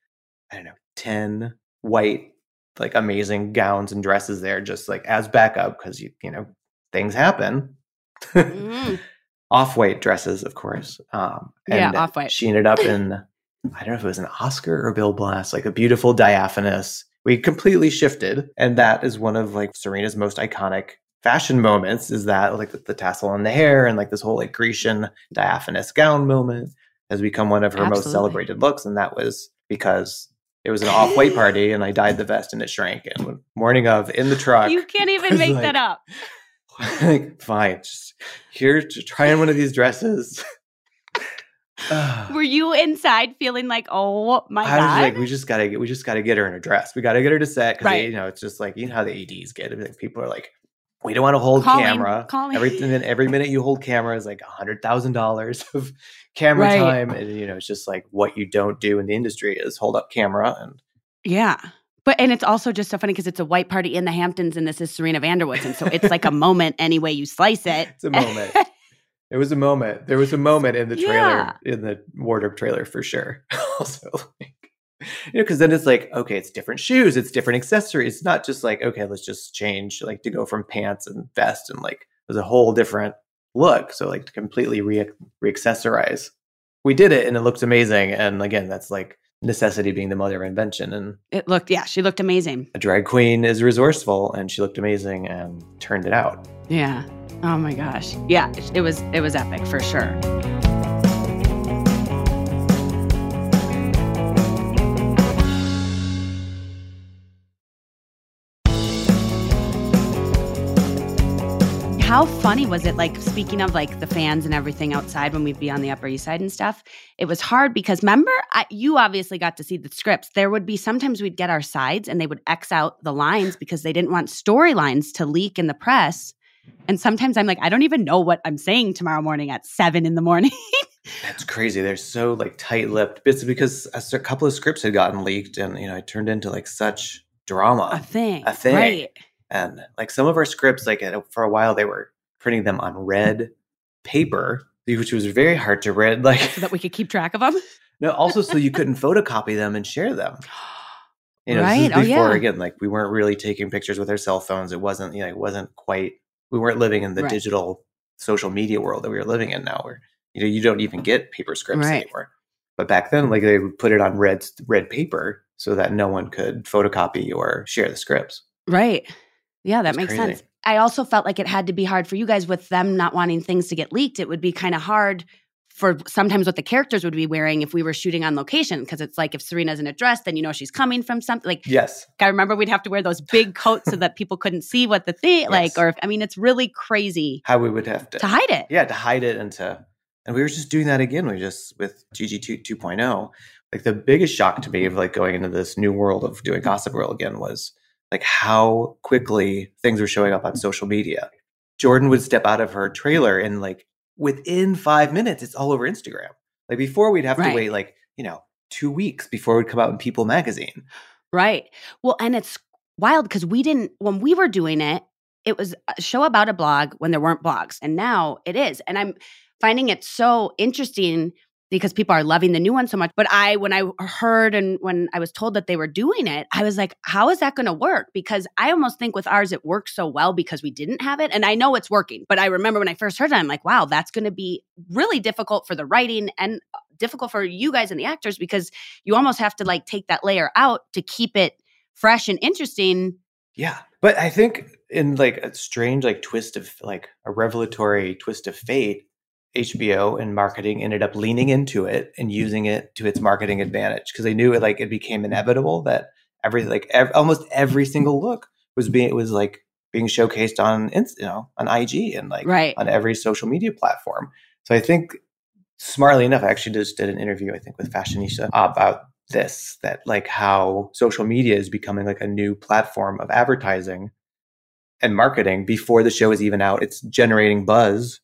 I don't know ten white like amazing gowns and dresses there just like as backup because you you know things happen. Mm. Off white dresses, of course. Um, Yeah, off-white. She ended up in I don't know if it was an Oscar or Bill Blass, like a beautiful diaphanous. We completely shifted, and that is one of like Serena's most iconic fashion moments. Is that like the, the tassel on the hair and like this whole like Grecian diaphanous gown moment has become one of her most celebrated looks, and that was because it was an off-white party, and I dyed the vest and it shrank. And morning of in the truck, You can't even make like- that up. like fine, just here to try on one of these dresses. Were you inside feeling like, oh my I was god? like, we just gotta get, we just gotta get her in a dress. We gotta get her to set because Right. you know it's just like you know how the ads get. Like, people are like, we don't want to hold Calling, camera. calling. Everything, and every minute you hold camera is like a hundred thousand dollars of camera Right. time, and you know it's just like what you don't do in the industry is hold up camera and yeah. But and it's also just so funny because it's a white party in the Hamptons and this is Serena van der Woodsen. And so it's like a moment any way you slice it. it's a moment. It was a moment. There was a moment in the trailer, Yeah. in the wardrobe trailer for sure. also, like, you know, because then it's like, okay, it's different shoes, it's different accessories. It's not just like, okay, let's just change, like to go from pants and vest, and like there's a whole different look. So like to completely re accessorize, we did it, and it looks amazing. And again, that's like necessity being the mother of invention. And It looked, yeah, she looked amazing. a drag queen is resourceful, and she looked amazing and turned it out. Yeah. Oh my gosh. Yeah, it was it was epic for sure. How funny was it? Like, speaking of like the fans and everything outside when we'd be on the Upper East Side and stuff, it was hard because remember, I, you obviously got to see the scripts. There would be sometimes we'd get our sides and they would X out the lines because they didn't want storylines to leak in the press. And sometimes I'm like, I don't even know what I'm saying tomorrow morning at seven in the morning. That's crazy. They're so like tight-lipped. It's because a couple of scripts had gotten leaked, and you know, it turned into like such drama. A thing. A thing. Right. and like some of our scripts like uh, for a while they were printing them on red paper which was very hard to read like So that we could keep track of them. no also so you couldn't photocopy them and share them you know Right. Oh, before yeah. again like we weren't really taking pictures with our cell phones it wasn't you know it wasn't quite we weren't living in the Right. digital social media world that we were living in now where you know you don't even get paper scripts Right. anymore but back then like they would put it on red red paper so that no one could photocopy or share the scripts Right. Yeah, that makes crazy. sense. I also felt like it had to be hard for you guys with them not wanting things to get leaked. It would be kind of hard for sometimes what the characters would be wearing if we were shooting on location because it's like if Serena's in a dress, then you know she's coming from something. Like yes I remember we'd have to wear those big coats so that people couldn't see what the thing like. Or if, I mean, it's really crazy how we would have to to hide it. yeah to hide it and to and we were just doing that again we just with gg2 2.0 like the biggest shock to me of like going into this new world of doing gossip girl again was like how quickly things were showing up on mm. social media jordan would step out of her trailer and like within five minutes it's all over instagram like before we'd have Right. to wait like you know two weeks before it would come out in people magazine Right. Well, and it's wild because we didn't, when we were doing it, it was a show about a blog when there weren't blogs. And now it is. And I'm finding it so interesting because people are loving the new one so much. But I, when I heard and when I was told that they were doing it, I was like, how is that going to work? Because I almost think with ours, it works so well because we didn't have it. And I know it's working. But I remember when I first heard it, I'm like, wow, that's going to be really difficult for the writing and uh, difficult for you guys and the actors because you almost have to like take that layer out to keep it fresh and interesting. Yeah. But I think in like a strange like twist of like a revelatory twist of fate, HBO and marketing ended up leaning into it and mm. using it to its marketing advantage because they knew it like it became inevitable that every like ev- almost every mm-hmm. single look was being it was like being showcased on you know on IG and like Right. on every social media platform. So I think smartly enough, I actually just did an interview I think with Fashionista about this that like how social media is becoming like a new platform of advertising and marketing before the show is even out. It's generating buzz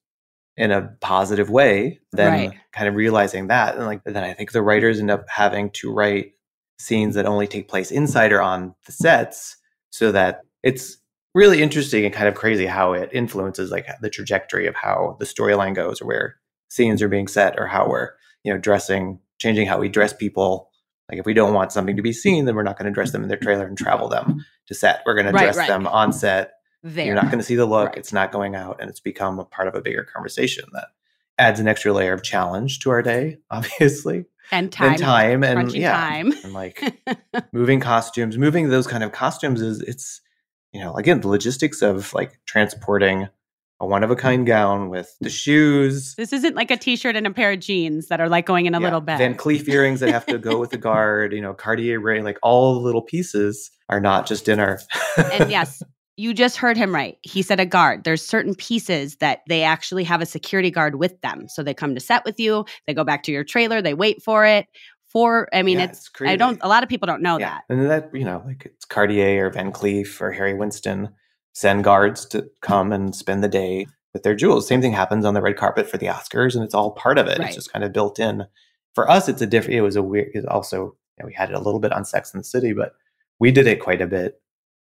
in a positive way. Then Right. kind of realizing that, and like then I think the writers end up having to write scenes that only take place inside or on the sets, so that it's really interesting and kind of crazy how it influences like the trajectory of how the storyline goes, or where scenes are being set, or how we're you know dressing, changing how we dress people. Like if we don't want something to be seen, then we're not going to dress them in their trailer and travel them to set. We're going to dress right. them on set There. you're not going to see the look. Right. It's not going out, and it's become a part of a bigger conversation that adds an extra layer of challenge to our day, obviously, and time. and time, and yeah, time. and like moving costumes, moving those kind of costumes is it's you know again the logistics of like transporting a one of a mm-hmm. kind gown with the shoes. This isn't like a t-shirt and a pair of jeans that are like going in a yeah, little bag. Van Cleef earrings that have to go with the guard, you know, Cartier ring, like all the little pieces are not just in our. and yes, you just heard him right. He said a guard. There's certain pieces that they actually have a security guard with them. So they come to set with you, they go back to your trailer, they wait for it. For I mean, Yeah, it's, it's I don't a lot of people don't know yeah. That. And that, you know, like it's Cartier or Van Cleef or Harry Winston send guards to come and spend the day with their jewels. Same thing happens on the red carpet for the Oscars, and it's all part of it. Right. It's just kind of built in. For us, it's a different. It was a weird. It also, you know, we had it a little bit on Sex and the City, but we did it quite a bit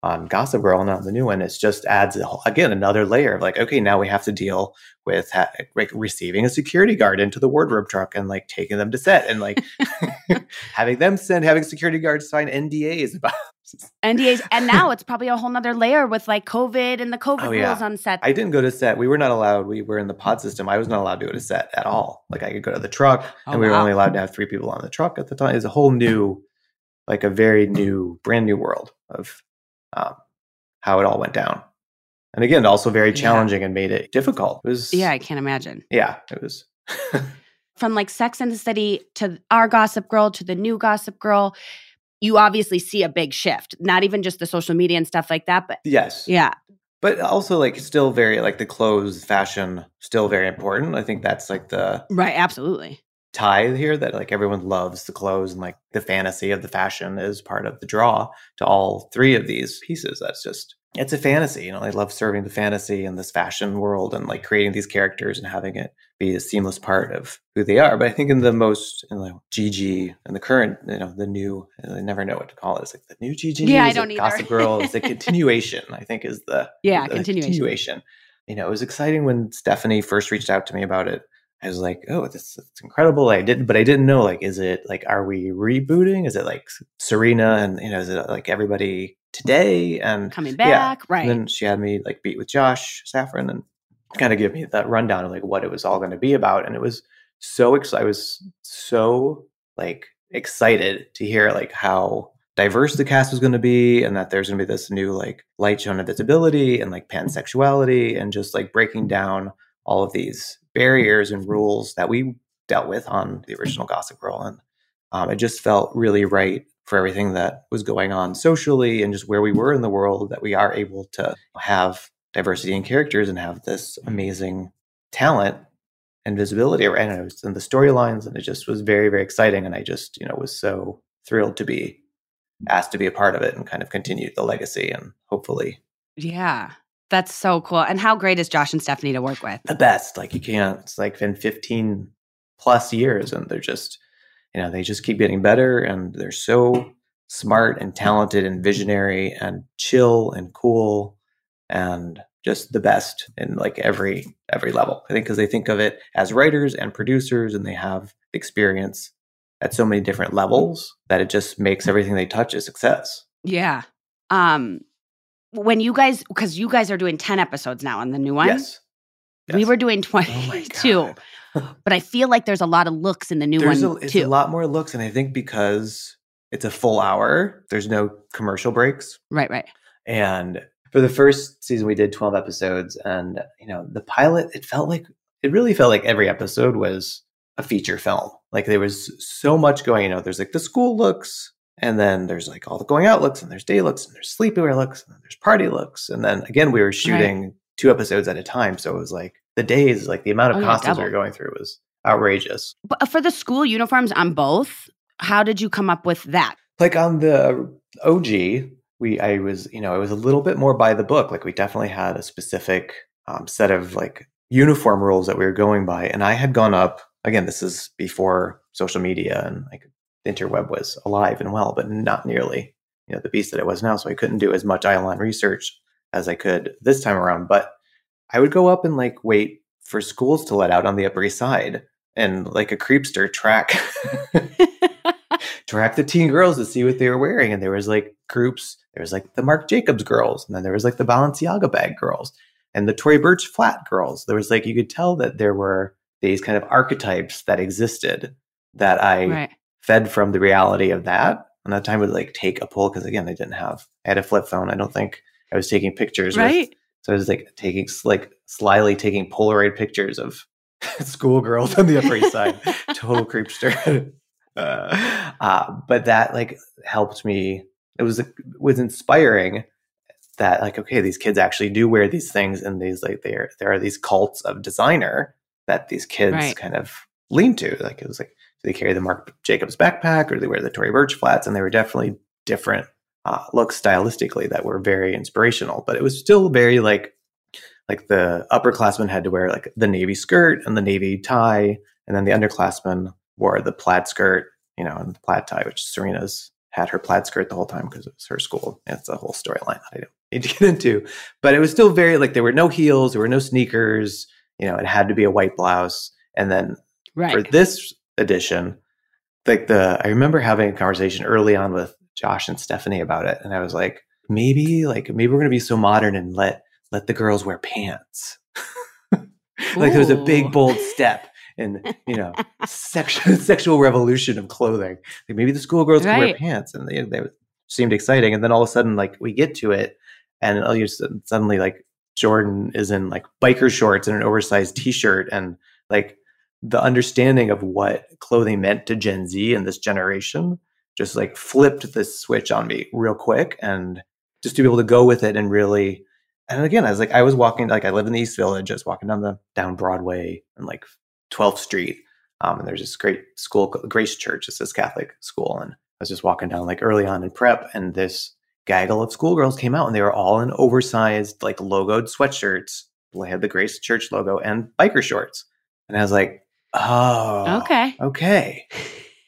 on Gossip Girl and on the new one. It just adds a whole, again another layer of like, okay, now we have to deal with ha- like receiving a security guard into the wardrobe truck and like taking them to set and like having them send having security guards sign NDAs about. NDAs, and now it's probably a whole nother layer with like COVID and the COVID Oh, yeah. rules on set. I didn't go to set. We were not allowed. We were in the pod system. I was not allowed to go to set at all. Like I could go to the truck, Oh, and we were only allowed to have three people on the truck at the time. It's a whole new, like a very new, brand new world of um, how it all went down. And again, also very Yeah. challenging and made it difficult. It was yeah, I can't imagine. yeah, it was. From like Sex and the City to our Gossip Girl to the new Gossip Girl, you obviously see a big shift. Not even just the social media and stuff like that, but yes, yeah, but also like still very like the clothes, fashion, still very important. I think that's like the right, absolutely. Tie here that like everyone loves the clothes and like the fantasy of the fashion is part of the draw to all three of these pieces. That's just it's a fantasy. You know, I love serving the fantasy and this fashion world and like creating these characters and having it be a seamless part of who they are. But I think in the most, in like GG and the current, you know, the new, uh, I never know what to call it. It's like the new GG. Yeah, I don't either. Gossip Girl is the continuation. I think is the Yeah, the continuation. continuation. You know, it was exciting when Stephanie first reached out to me about it. I was like, oh, this is incredible. I didn't, but I didn't know, like, is it like, are we rebooting? Is it like Serena and, you know, is it like everybody today? And Coming yeah. back, right? And then she had me like beat with Josh Safran and kind of give me that rundown of like what it was all going to be about. And it was so excited. I was so like excited to hear like how diverse the cast was going to be and that there's going to be this new like light shown visibility and like pansexuality and just like breaking down all of these barriers and rules that we dealt with on the original Gossip Girl. And um, it just felt really right for everything that was going on socially and just where we were in the world that we are able to have diversity in characters and have this amazing talent and visibility around it and the storylines and it just was very very exciting and i just you know was so thrilled to be asked to be a part of it and kind of continue the legacy and hopefully yeah, that's so cool. And how great is Josh and Stephanie to work with? the best like you can't it's like been 15 plus years and they're just you know they just keep getting better and they're so smart and talented and visionary and chill and cool and just the best in like every every level i think because they think of it as writers and producers and they have experience at so many different levels that it just makes everything they touch a success Yeah. Um, when you guys, because you guys are doing ten episodes now on the new one. yes We were doing oh twenty-two, God. but I feel like there's a lot of looks in the new there's one a, it's too. a lot more looks and i think because it's a full hour there's no commercial breaks Right, right. and for the first season we did 12 episodes and you know the pilot it felt like it really felt like every episode was a feature film like there was so much going you know there's like the school looks and then there's like all the going out looks and there's day looks and there's sleepwear looks and then there's party looks and then again we were shooting two episodes at a time so it was like the days like the amount of Oh, yeah, costumes we were going through was outrageous But uh, for the school uniforms on both, how did you come up with that? like on the OG, we I was you know it was a little bit more by the book. Like we definitely had a specific um, set of like uniform rules that we were going by, and I had gone up again. This is before social media and like the interweb was alive and well, but not nearly you know the beast that it was now. So I couldn't do as much Eyeline research as I could this time around. But I would go up and like wait for schools to let out on the Upper East Side and like a creepster track track the teen girls to see what they were wearing. And there was like groups, there was like the Marc Jacobs girls, and then there was like the Balenciaga bag girls and the Tory Burch flat girls. There was like you could tell that there were these kind of archetypes that existed that I right. Fed from the reality of that. And that time would like take a pull because again, I didn't have I had a flip phone. I don't think I was taking pictures with Right. so I was like taking like slyly taking Polaroid pictures of schoolgirls on the Upper East Side. Total creepster. Uh, uh, but that like helped me. It was it was inspiring that like okay, these kids actually do wear these things, and these like there there are these cults of designer that these kids Right. kind of lean to. Like it was like they carry the Marc Jacobs backpack or they wear the Tory Burch flats, and they were definitely different uh, looks stylistically that were very inspirational. But it was still very like like the upperclassmen had to wear like the navy skirt and the navy tie, and then the underclassmen wore the plaid skirt, you know, and the plaid tie, which Serena's had her plaid skirt the whole time because it was her school. It's a whole storyline that I don't need to get into. But it was still very like there were no heels, there were no sneakers, you know, it had to be a white blouse. And then Right. for this edition, like the I remember having a conversation early on with Josh and Stephanie about it, and I was like, maybe like maybe we're gonna be so modern and let let the girls wear pants. like there was a big bold step in you know sexual sexual revolution of clothing. Like maybe the schoolgirls can wear pants, and they, they seemed exciting. And then all of a sudden, like we get to it, and all you suddenly like Jordan is in like biker shorts and an oversized T-shirt, and like the understanding of what clothing meant to Gen Z and this generation just like flipped the switch on me real quick, and just to be able to go with it and really. And again, I was like, I was walking, like, I live in the East Village, just walking down the down Broadway and like 12th Street. Um, and there's this great school, Grace Church. It's this Catholic school. And I was just walking down like early on in prep, and this gaggle of schoolgirls came out and they were all in oversized, like logoed sweatshirts. They had the Grace Church logo and biker shorts. And I was like, oh, Okay. okay,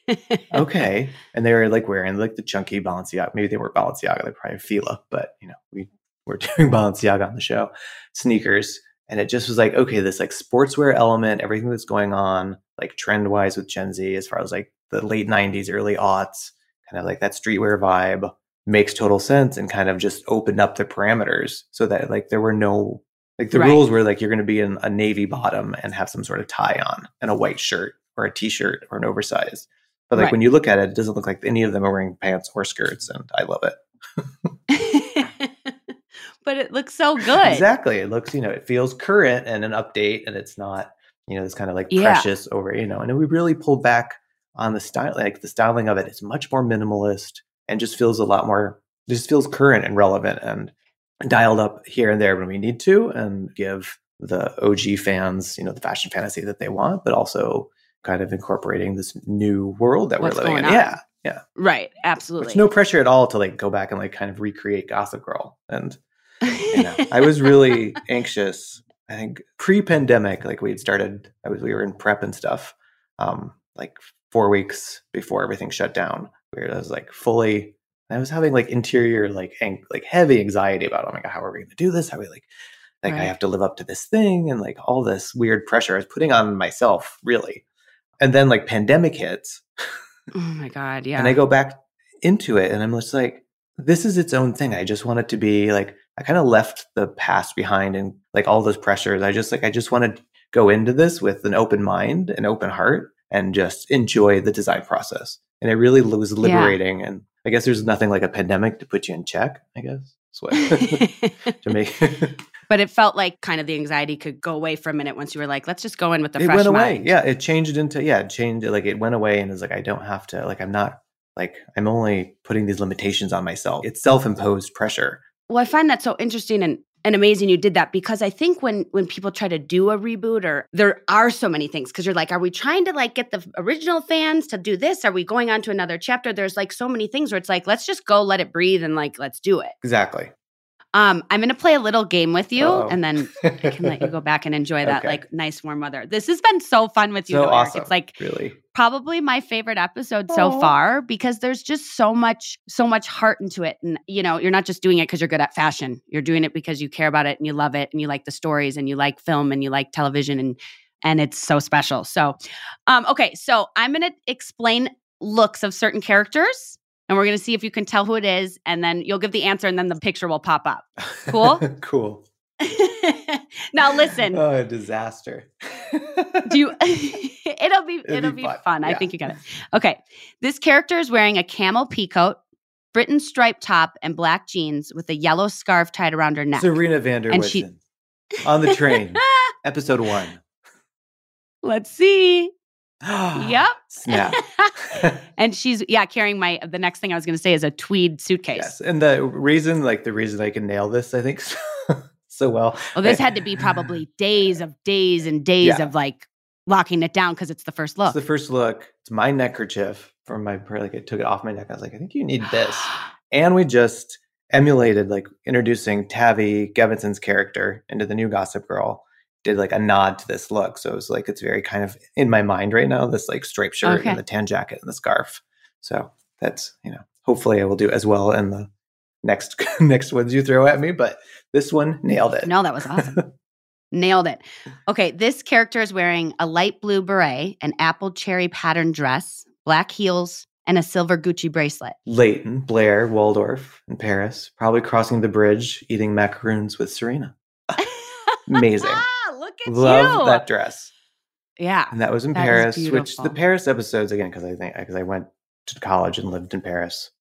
okay. And they were like wearing like the chunky Balenciaga. Maybe they were Balenciaga, they're probably Fila, but you know, we were doing Balenciaga on the show, sneakers. And it just was like, okay, this like sportswear element, everything that's going on, like trend wise with Gen Z, as far as like the late 90s, early aughts, kind of like that streetwear vibe makes total sense and kind of just opened up the parameters so that like there were no like the Right. rules were like you're going to be in a navy bottom and have some sort of tie on and a white shirt or a t-shirt or an oversized but like Right. when you look at it it doesn't look like any of them are wearing pants or skirts and i love it but it looks so good. exactly it looks you know it feels current and an update and it's not you know this kind of like Yeah. precious over you know and we really pulled back on the style like the styling of it is much more minimalist and just feels a lot more just feels current and relevant and dialed up here and there when we need to and give the OG fans, you know, the fashion fantasy that they want, but also kind of incorporating this new world that What's we're living in. on. Yeah. Yeah. Right. Absolutely. It's no pressure at all to like go back and like kind of recreate Gossip Girl. And you know, I was really anxious. I think pre-pandemic, like we had started, I was we were in prep and stuff. Um, like four weeks before everything shut down, where I was like fully. I was having like interior, like ang- like heavy anxiety about, oh my god, how are we going to do this? How are we like, like I have to live up to this thing, and like all this weird pressure I was putting on myself, really. And then like pandemic hits, oh my God. Yeah. and I go back into it, and I'm just like, this is its own thing. I just want it to be like I kind of left the past behind and like all those pressures. I just like I just want to go into this with an open mind, an open heart, and just enjoy the design process. And it really was liberating. And I guess there's nothing like a pandemic to put you in check. I guess to make. but it felt like kind of the anxiety could go away for a minute once you were like, let's just go in with the it fresh went away. mind. Yeah, it changed into yeah, it changed. Like it went away, and it's like I don't have to. Like I'm not. Like I'm only putting these limitations on myself. It's self-imposed pressure. Well, I find that so interesting and and amazing you did that because I think when when people try to do a reboot or there are so many things because you're like, are we trying to like get the original fans to do this? Are we going on to another chapter? There's like so many things where it's like, let's just go, let it breathe, and like let's do it. Exactly. Um, I'm gonna play a little game with you, Uh-oh. and then I can let you go back and enjoy that Okay. like nice warm weather. This has been so fun with you, So awesome. It's like really. probably my favorite episode so far because there's just so much so much heart into it and you know you're not just doing it because you're good at fashion you're doing it because you care about it and you love it and you like the stories and you like film and you like television and and it's so special so um okay so i'm going to explain looks of certain characters and we're going to see if you can tell who it is and then you'll give the answer and then the picture will pop up. Cool? cool. now listen. Oh, a disaster. do you it'll be it'll, It'll be, be fun, fun, i think you got it. Okay. This character is wearing a camel peacoat Breton striped top and black jeans with a yellow scarf tied around her neck. Serena van der And she- on the train, episode one. let's see yep Snap. and she's yeah carrying my the next thing i was going to say is a tweed suitcase yes, and the reason, like the reason I can nail this, I think, so, so well. well this had to be probably days of days and days Yeah. of like locking it down because it's the first look It's the first look. It's my neckerchief from my like I took it off my neck. I was like, I think you need this. and we just emulated like introducing Tavi Gevinson's character into the new Gossip Girl. Did like a nod to this look, so it was like it's very kind of in my mind right now. This like striped shirt Okay. and the tan jacket and the scarf. So that's you know, hopefully I will do as well in the next next ones you throw at me. But this one nailed it. No, that was awesome. Nailed it. Okay, this character is wearing a light blue beret, an apple cherry pattern dress, black heels, and a silver Gucci bracelet. Leighton, Blair, Waldorf in Paris, probably crossing the bridge, eating macaroons with Serena. Amazing. At Love you. that dress. Yeah. And that was in That is Paris, which the Paris episodes again, because I think because I went to college and lived in Paris.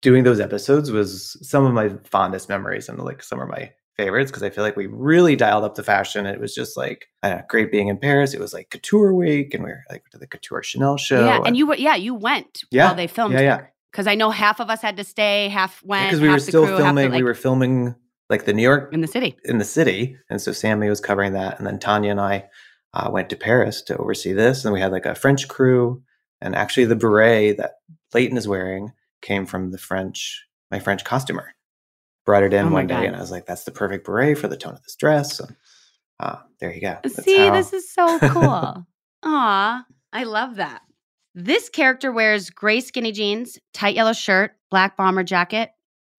Doing those episodes was some of my fondest memories and like some of my favorites because I feel like we really dialed up the fashion. It was just like know, great being in Paris. It was like couture week, and we were like to the couture Chanel show. yeah, and you were yeah, you went Yeah, while they filmed yeah, yeah. Because I know half of us had to stay, half went, because we were still crew, the, filming. like, we were filming like the New York in the city. in the city, and so Sammy was covering that, and then Tanya and I uh, went to Paris to oversee this, and we had like a French crew, and actually the beret that Leighton is wearing came from the French, my French costumer. brought it in Oh one day, God. and I was like, "That's the perfect beret for the tone of this dress." And uh, there you go. That's See, how- this is so cool. Aw, I love that. This character wears gray skinny jeans, tight yellow shirt, black bomber jacket,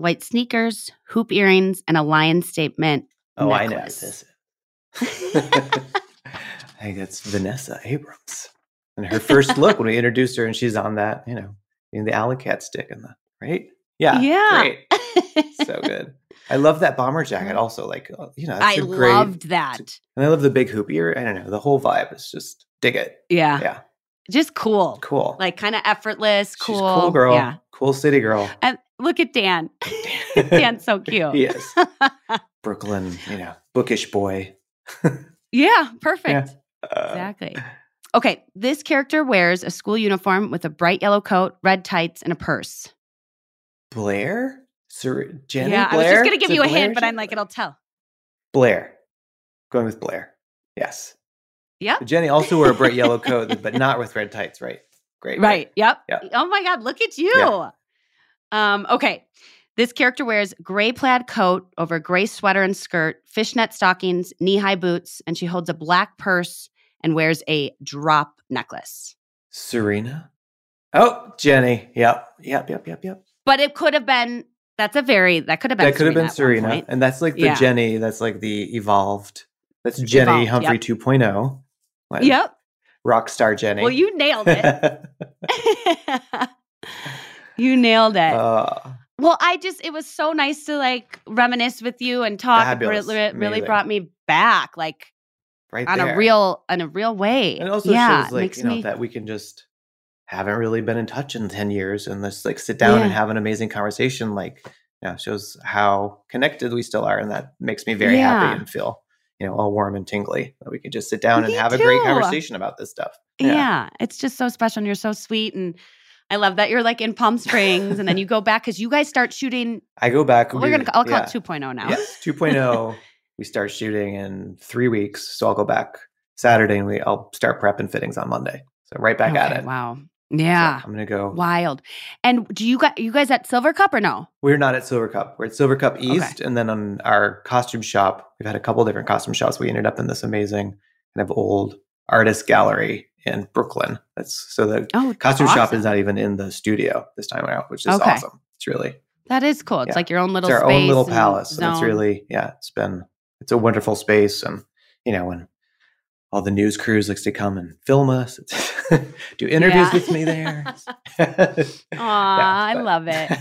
white sneakers, hoop earrings, and a lion statement. oh, I know necklace. this. I think that's Vanessa Abrams, and her first look when we introduced her, and she's on that, you know, in the alley cat stick in the right. Yeah, Yeah. great, so good. I love that bomber jacket. Also, like uh, you know, I a great, loved that. and I love the big hoop ear. I don't know, the whole vibe is just dig it. Yeah. Yeah, Just cool. cool. Like kind of effortless, cool. a cool girl, Yeah. Cool city girl. And look at Dan. Dan's so cute. yes. Brooklyn, you know, bookish boy. Yeah, perfect. Uh, Exactly. Okay, this character wears a school uniform with a bright yellow coat, red tights, and a purse. Blair, Sir Jenny. yeah, I was just gonna give Is you a Blair, hint, but I'm like, it'll tell. Blair. Going with Blair. Yes. Yeah. Jenny also wore a bright yellow coat, but not with red tights, right? Great. Right. Yep. Yeah. Oh my God, look at you. Um, okay. This character wears gray plaid coat over gray sweater and skirt, fishnet stockings, knee-high boots, and she holds a black purse and wears a drop necklace. Serena. Oh, Jenny. Yep. Yep. Yep. Yep. Yep. But it could have been that's a very that could have been That could have been Serena. point. And that's like the Yeah. Jenny. That's like the evolved. That's Jenny Evolved, Humphrey yep. 2.0. Like Yep. Rock star Jenny. Well, you nailed it. you nailed it. uh, Well, I just it was so nice to like reminisce with you and talk. It really, really brought me back, like right on there. a real, in a real way. And it also yeah, shows it like makes you know me. that we can just haven't really been in touch in 10 years and just like sit down and have an amazing conversation like you know shows how connected we still are and that makes me very Yeah. happy and feel you know all warm and tingly that we can just sit down and Me have a great conversation about this stuff yeah. it's just so special, and you're so sweet, and I love that you're like in Palm Springs, and then you go back because you guys start shooting. i go back We're we- gonna, I'll call yeah. it 2.0 now. yes 2.0 we start shooting in three weeks so i'll go back saturday and we i'll start prepping fittings on monday so right back at it Wow. So Yeah. i'm gonna go Wild. And do you guys you guys at Silvercup or no? We're not at Silvercup. We're at Silvercup East, and then on our costume shop, we've had a couple different costume shops. We ended up in this amazing kind of old artist gallery in Brooklyn. That's so the Oh, costume shop is not even in the studio this time around, which is Okay. awesome. It's really That is cool. It's Yeah. like your own little it's our space own little palace, and it's really yeah. It's been it's a wonderful space, and you know when all the news crews likes to come and film us, do interviews Yeah. with me there. Aw, I love it.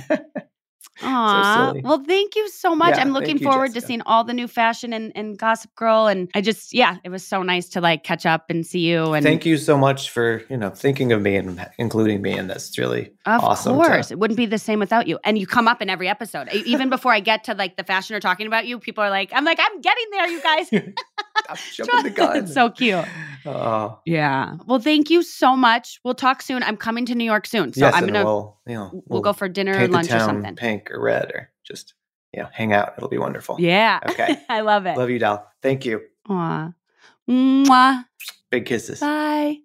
Aw. silly. well, thank you so much. Yeah, I'm looking you, forward to seeing all the new fashion and, and Gossip Girl. And I just, yeah, it was so nice to like catch up and see you. And Thank you so much for you know thinking of me and including me in this. It's really Of awesome. Of course, To, it wouldn't be the same without you. And you come up in every episode. Even before I get to like the fashion or talking about you, people are like, "I'm like, I'm getting there, you guys." I'm jumping the gun. it's so cute. Oh, Yeah. Well, thank you so much. We'll talk soon. I'm coming to New York soon, so yes, I'm gonna we'll you know we'll, go for dinner or lunch or something. pink or red or just you know hang out. It'll be wonderful. Yeah. Okay. I love it. Love you, Dal. Thank you. Aw. Mwah. Big kisses. Bye.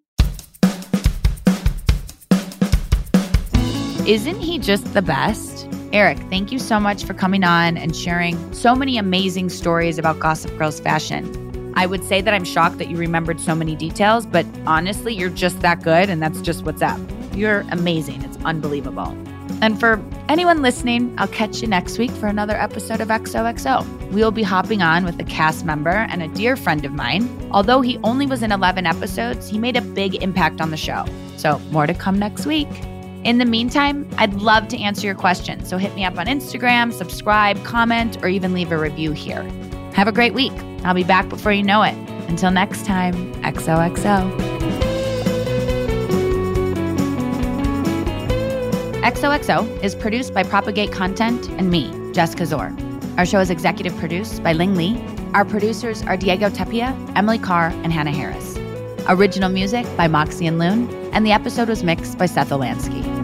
Isn't he just the best? Eric, thank you so much for coming on and sharing so many amazing stories about Gossip Girl's fashion. I would say that I'm shocked that you remembered so many details, but honestly, you're just that good, and that's just what's up. You're amazing. It's unbelievable. And for anyone listening, I'll catch you next week for another episode of XOXO. We'll be hopping on with a cast member and a dear friend of mine. Although he only was in 11 episodes, he made a big impact on the show. So, more to come next week. In the meantime, I'd love to answer your questions. So hit me up on Instagram, subscribe, comment, or even leave a review here. Have a great week. I'll be back before you know it. Until next time, XOXO. XOXO is produced by Propagate Content and me, Jessica Szohr. Our show is executive produced by Ling Lee. Our producers are Diego Tapia, Emily Carr, and Hannah Harris. Original music by Moxie and Loon, and the episode was mixed by Seth Olansky.